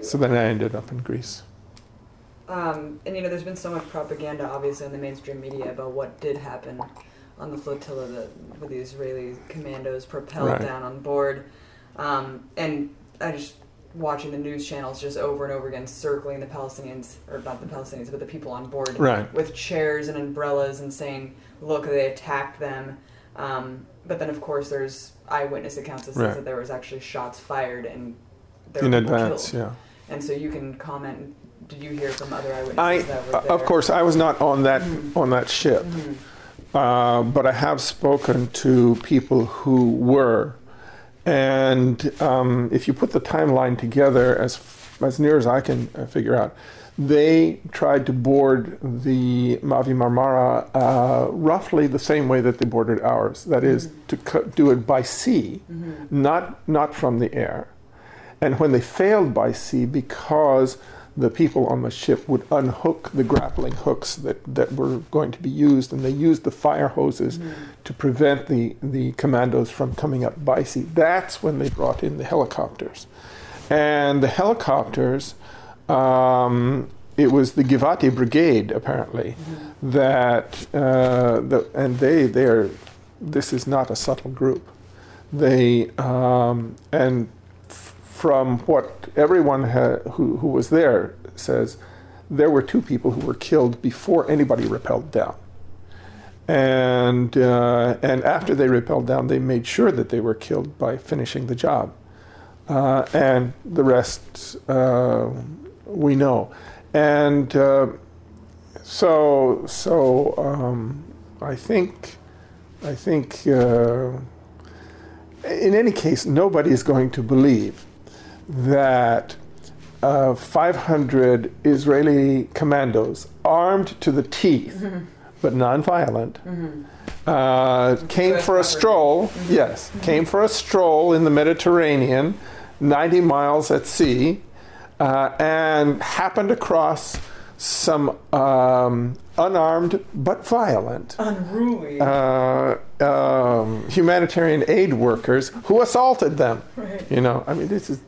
so then I ended up in Greece. Um, and you know, there's been so much propaganda, obviously, in the mainstream media about what did happen on the flotilla that with the Israeli commandos propelled Right. down on board. Um, and I just watching the news channels just over and over again circling the Palestinians, or not the Palestinians, but the people on board Right. with chairs and umbrellas and saying, "Look, they attacked them." Um, but then, of course, there's eyewitness accounts that says Right. that there was actually shots fired and there in were advance, killed. yeah. And so you can comment. Did you hear from other eyewitnesses I, that were there? of course, I was not on that on that ship, uh, but I have spoken to people who were, and um, if you put the timeline together, as as near as I can uh, figure out, they tried to board the Mavi Marmara uh, roughly the same way that they boarded ours. That is to co- do it by sea, not not from the air. And when they failed by sea, because the people on the ship would unhook the grappling hooks that, that were going to be used, and they used the fire hoses to prevent the, the commandos from coming up by sea. That's when they brought in the helicopters. And the helicopters, um, it was the Givati Brigade, apparently, that, uh, the, and they, they're, this is not a subtle group. They, um, and from what everyone ha- who, who was there says, there were two people who were killed before anybody rappelled down. And, uh, and after they rappelled down, they made sure that they were killed by finishing the job. Uh, and the rest uh, we know. And uh, so, so um, I think, I think, uh, in any case, nobody is going to believe that uh, 500 Israeli commandos, armed to the teeth, but non-violent, uh, came for a stroll. Yes, came for a stroll in the Mediterranean, 90 miles at sea, uh, and happened across some um, unarmed but violent unruly. uh, um, humanitarian aid workers who assaulted them. You know, I mean, this is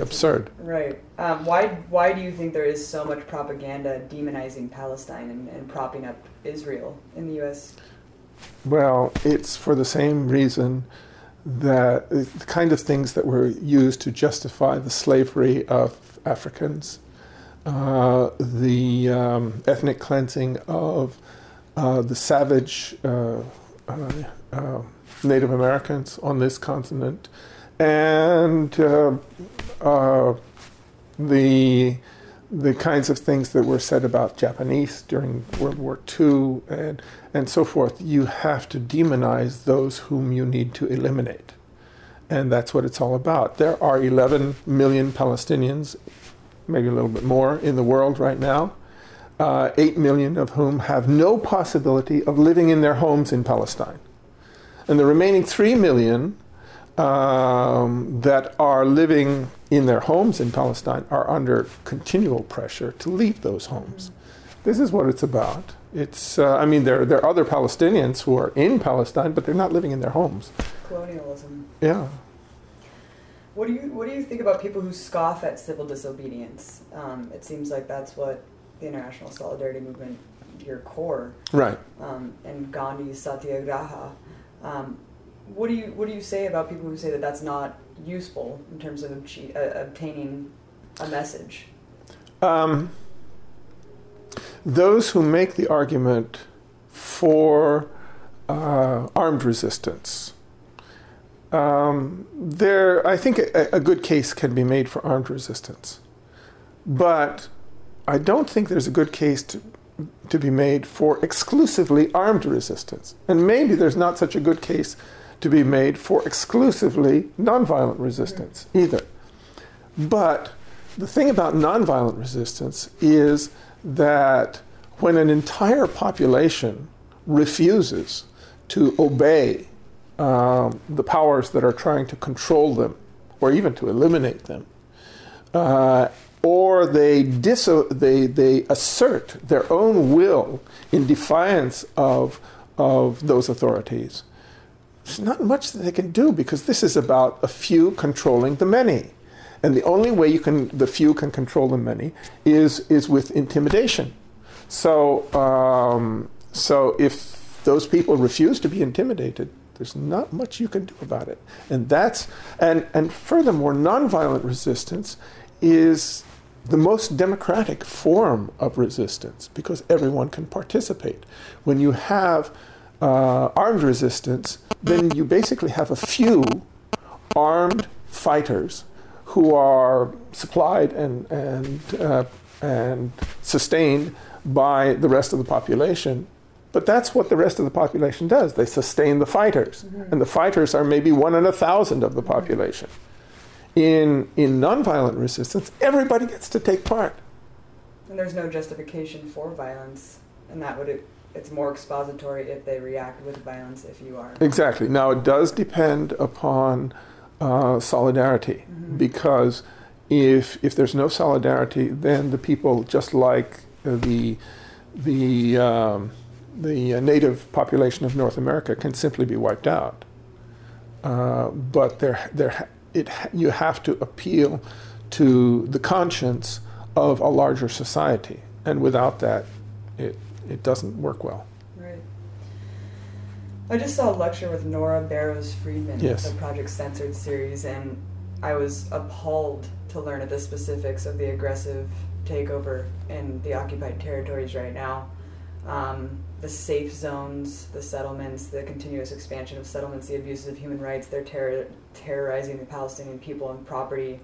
absurd. right. Um, why? Why do you think there is so much propaganda demonizing Palestine and, and propping up Israel in the U.S.? Well, it's for the same reason that the kind of things that were used to justify the slavery of Africans, uh, the um, ethnic cleansing of uh, the savage uh, uh, uh, Native Americans on this continent, and uh, the the kinds of things that were said about Japanese during World War II and, and so forth, you have to demonize those whom you need to eliminate. And that's what it's all about. There are 11 million Palestinians, maybe a little bit more, in the world right now, uh, 8 million of whom have no possibility of living in their homes in Palestine. And the remaining 3 million um, that are living in their homes in Palestine are under continual pressure to leave those homes. This is what it's about. It's, uh, I mean, there, there are other Palestinians who are in Palestine, but they're not living in their homes. colonialism. Yeah. What do you What do you think about people who scoff at civil disobedience? Um, it seems like that's what the international solidarity movement, your core, Right. um, and Gandhi's Satyagraha. Um, what do you What do you say about people who say that that's not useful in terms of uh, obtaining a message? Um, those who make the argument for uh, armed resistance, um, there, I think a, a good case can be made for armed resistance, but I don't think there's a good case to, to be made for exclusively armed resistance, and maybe there's not such a good case to be made for exclusively nonviolent resistance either. But the thing about nonviolent resistance is that when an entire population refuses to obey um, the powers that are trying to control them or even to eliminate them, uh, or they, they, they assert their own will in defiance of, of those authorities, there's not much that they can do because this is about a few controlling the many. And the only way you can, the few can control the many is, is with intimidation. So, um, so if those people refuse to be intimidated, there's not much you can do about it. And that's, and, and furthermore, nonviolent resistance is the most democratic form of resistance because everyone can participate. When you have uh, armed resistance, then you basically have a few armed fighters who are supplied and, and, uh, and sustained by the rest of the population. But that's what the rest of the population does. They sustain the fighters. And the fighters are maybe one in a thousand of the population. In, in nonviolent resistance, everybody gets to take part. And there's no justification for violence, and that would it's more expository if they react with violence. If you are Exactly. Now, it does depend upon uh, solidarity because if, if there's no solidarity, then the people, just like the, the, um, the native population of North America, can simply be wiped out. Uh, but there, there, it, you have to appeal to the conscience of a larger society. And without that, it, it doesn't work well. Right. I just saw a lecture with Nora Barrows Friedman, Yes. the Project Censored series, and I was appalled to learn of the specifics of the aggressive takeover in the occupied territories right now. Um, the safe zones, the settlements, the continuous expansion of settlements, the abuses of human rights, they're terror- terrorizing the Palestinian people and property.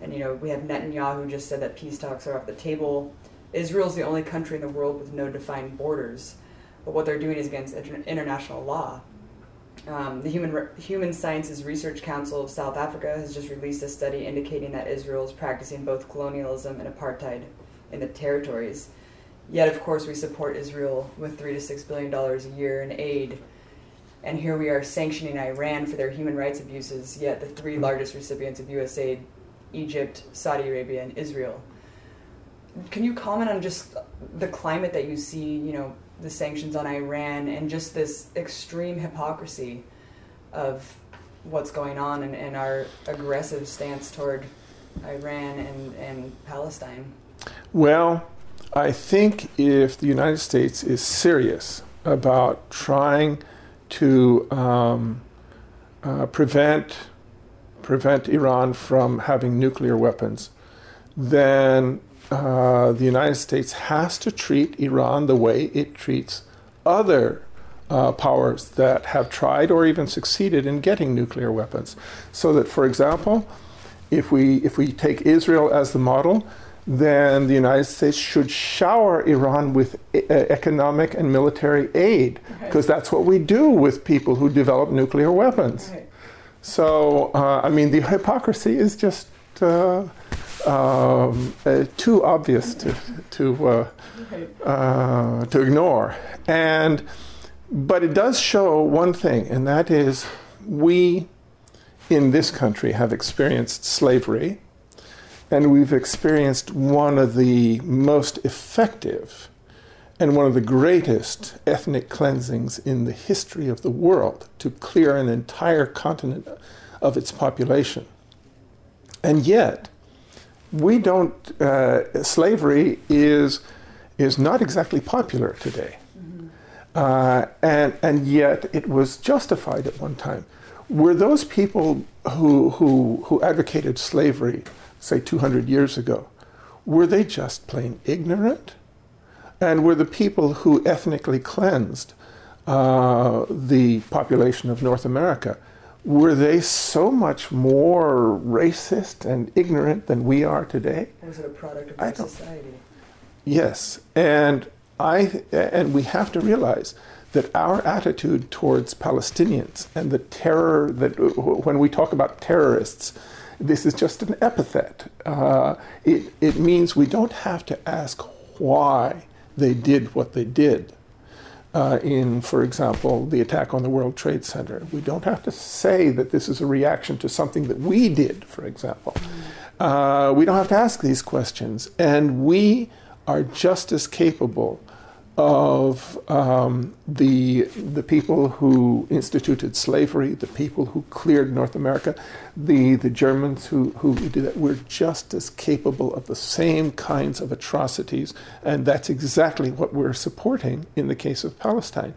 And, you know, we have Netanyahu just said that peace talks are off the table. Israel's the only country in the world with no defined borders, but what they're doing is against inter- international law. Um, the Human, Re- Human Sciences Research Council of South Africa has just released a study indicating that Israel is practicing both colonialism and apartheid in the territories. Yet, of course, we support Israel with three to six billion dollars a year in aid. And here we are sanctioning Iran for their human rights abuses, yet the three largest recipients of U.S. aid Egypt, Saudi Arabia, and Israel. Can you comment on just the climate that you see, you know, the sanctions on Iran and just this extreme hypocrisy of what's going on and, and our aggressive stance toward Iran and, and Palestine? Well, I think if the United States is serious about trying to um, uh, prevent prevent Iran from having nuclear weapons, then uh, the United States has to treat Iran the way it treats other uh, powers that have tried or even succeeded in getting nuclear weapons. So that, for example, if we if we take Israel as the model, then the United States should shower Iran with e- uh, economic and military aid because that's what we do with people who develop nuclear weapons. Right. So, uh, I mean, the hypocrisy is just uh, um, uh, too obvious to to uh, uh, to ignore. And but it does show one thing, and that is we in this country have experienced slavery, and we've experienced one of the most effective and one of the greatest ethnic cleansings in the history of the world to clear an entire continent of its population. And yet, we don't, uh, slavery is, is not exactly popular today. Uh, and, and yet it was justified at one time. Were those people who, who, who advocated slavery, say 200 years ago, were they just plain ignorant? And were the people who ethnically cleansed uh, the population of North America, were they so much more racist and ignorant than we are today? Was it a product of our society? Yes, and I and we have to realize that our attitude towards Palestinians and the terror that when we talk about terrorists, this is just an epithet. Uh, it it means we don't have to ask why they did what they did. Uh, in, for example, the attack on the World Trade Center. We don't have to say that this is a reaction to something that we did, for example. Uh, we don't have to ask these questions. And we are just as capable of um, the, the people who instituted slavery, the people who cleared North America, the, the Germans who, who did that. We're just as capable of the same kinds of atrocities, and that's exactly what we're supporting in the case of Palestine.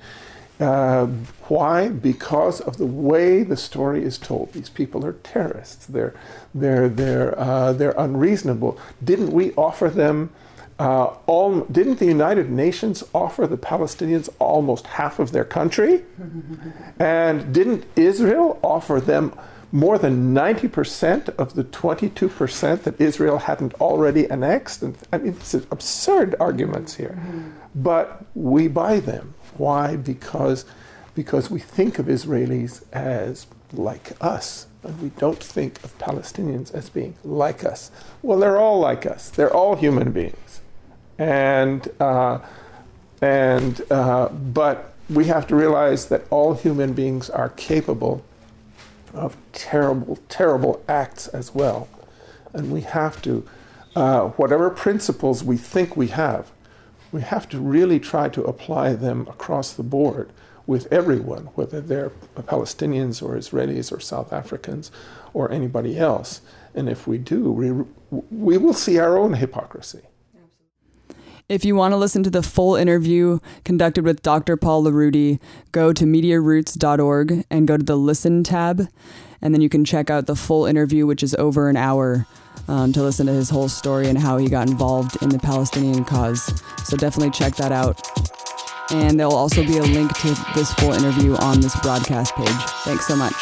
Uh, why? Because of the way the story is told. These people are terrorists. They're they're they're uh, they're unreasonable. Didn't we offer them? Uh, all, didn't the United Nations offer the Palestinians almost half of their country? and didn't Israel offer them more than 90% of the 22% that Israel hadn't already annexed? And, I mean, it's absurd arguments here. But we buy them. Why? Because, because we think of Israelis as like us. And we don't think of Palestinians as being like us. Well, they're all like us. They're all human beings. And, uh, and, uh, but we have to realize that all human beings are capable of terrible, terrible acts as well. And we have to, uh, whatever principles we think we have, we have to really try to apply them across the board with everyone, whether they're Palestinians or Israelis or South Africans or anybody else. And if we do, we, we will see our own hypocrisy. If you want to listen to the full interview conducted with Dr. Paul Larudee, go to mediaroots.org and go to the Listen tab. And then you can check out the full interview, which is over an hour, um, to listen to his whole story and how he got involved in the Palestinian cause. So definitely check that out. And there'll also be a link to this full interview on this broadcast page. Thanks so much.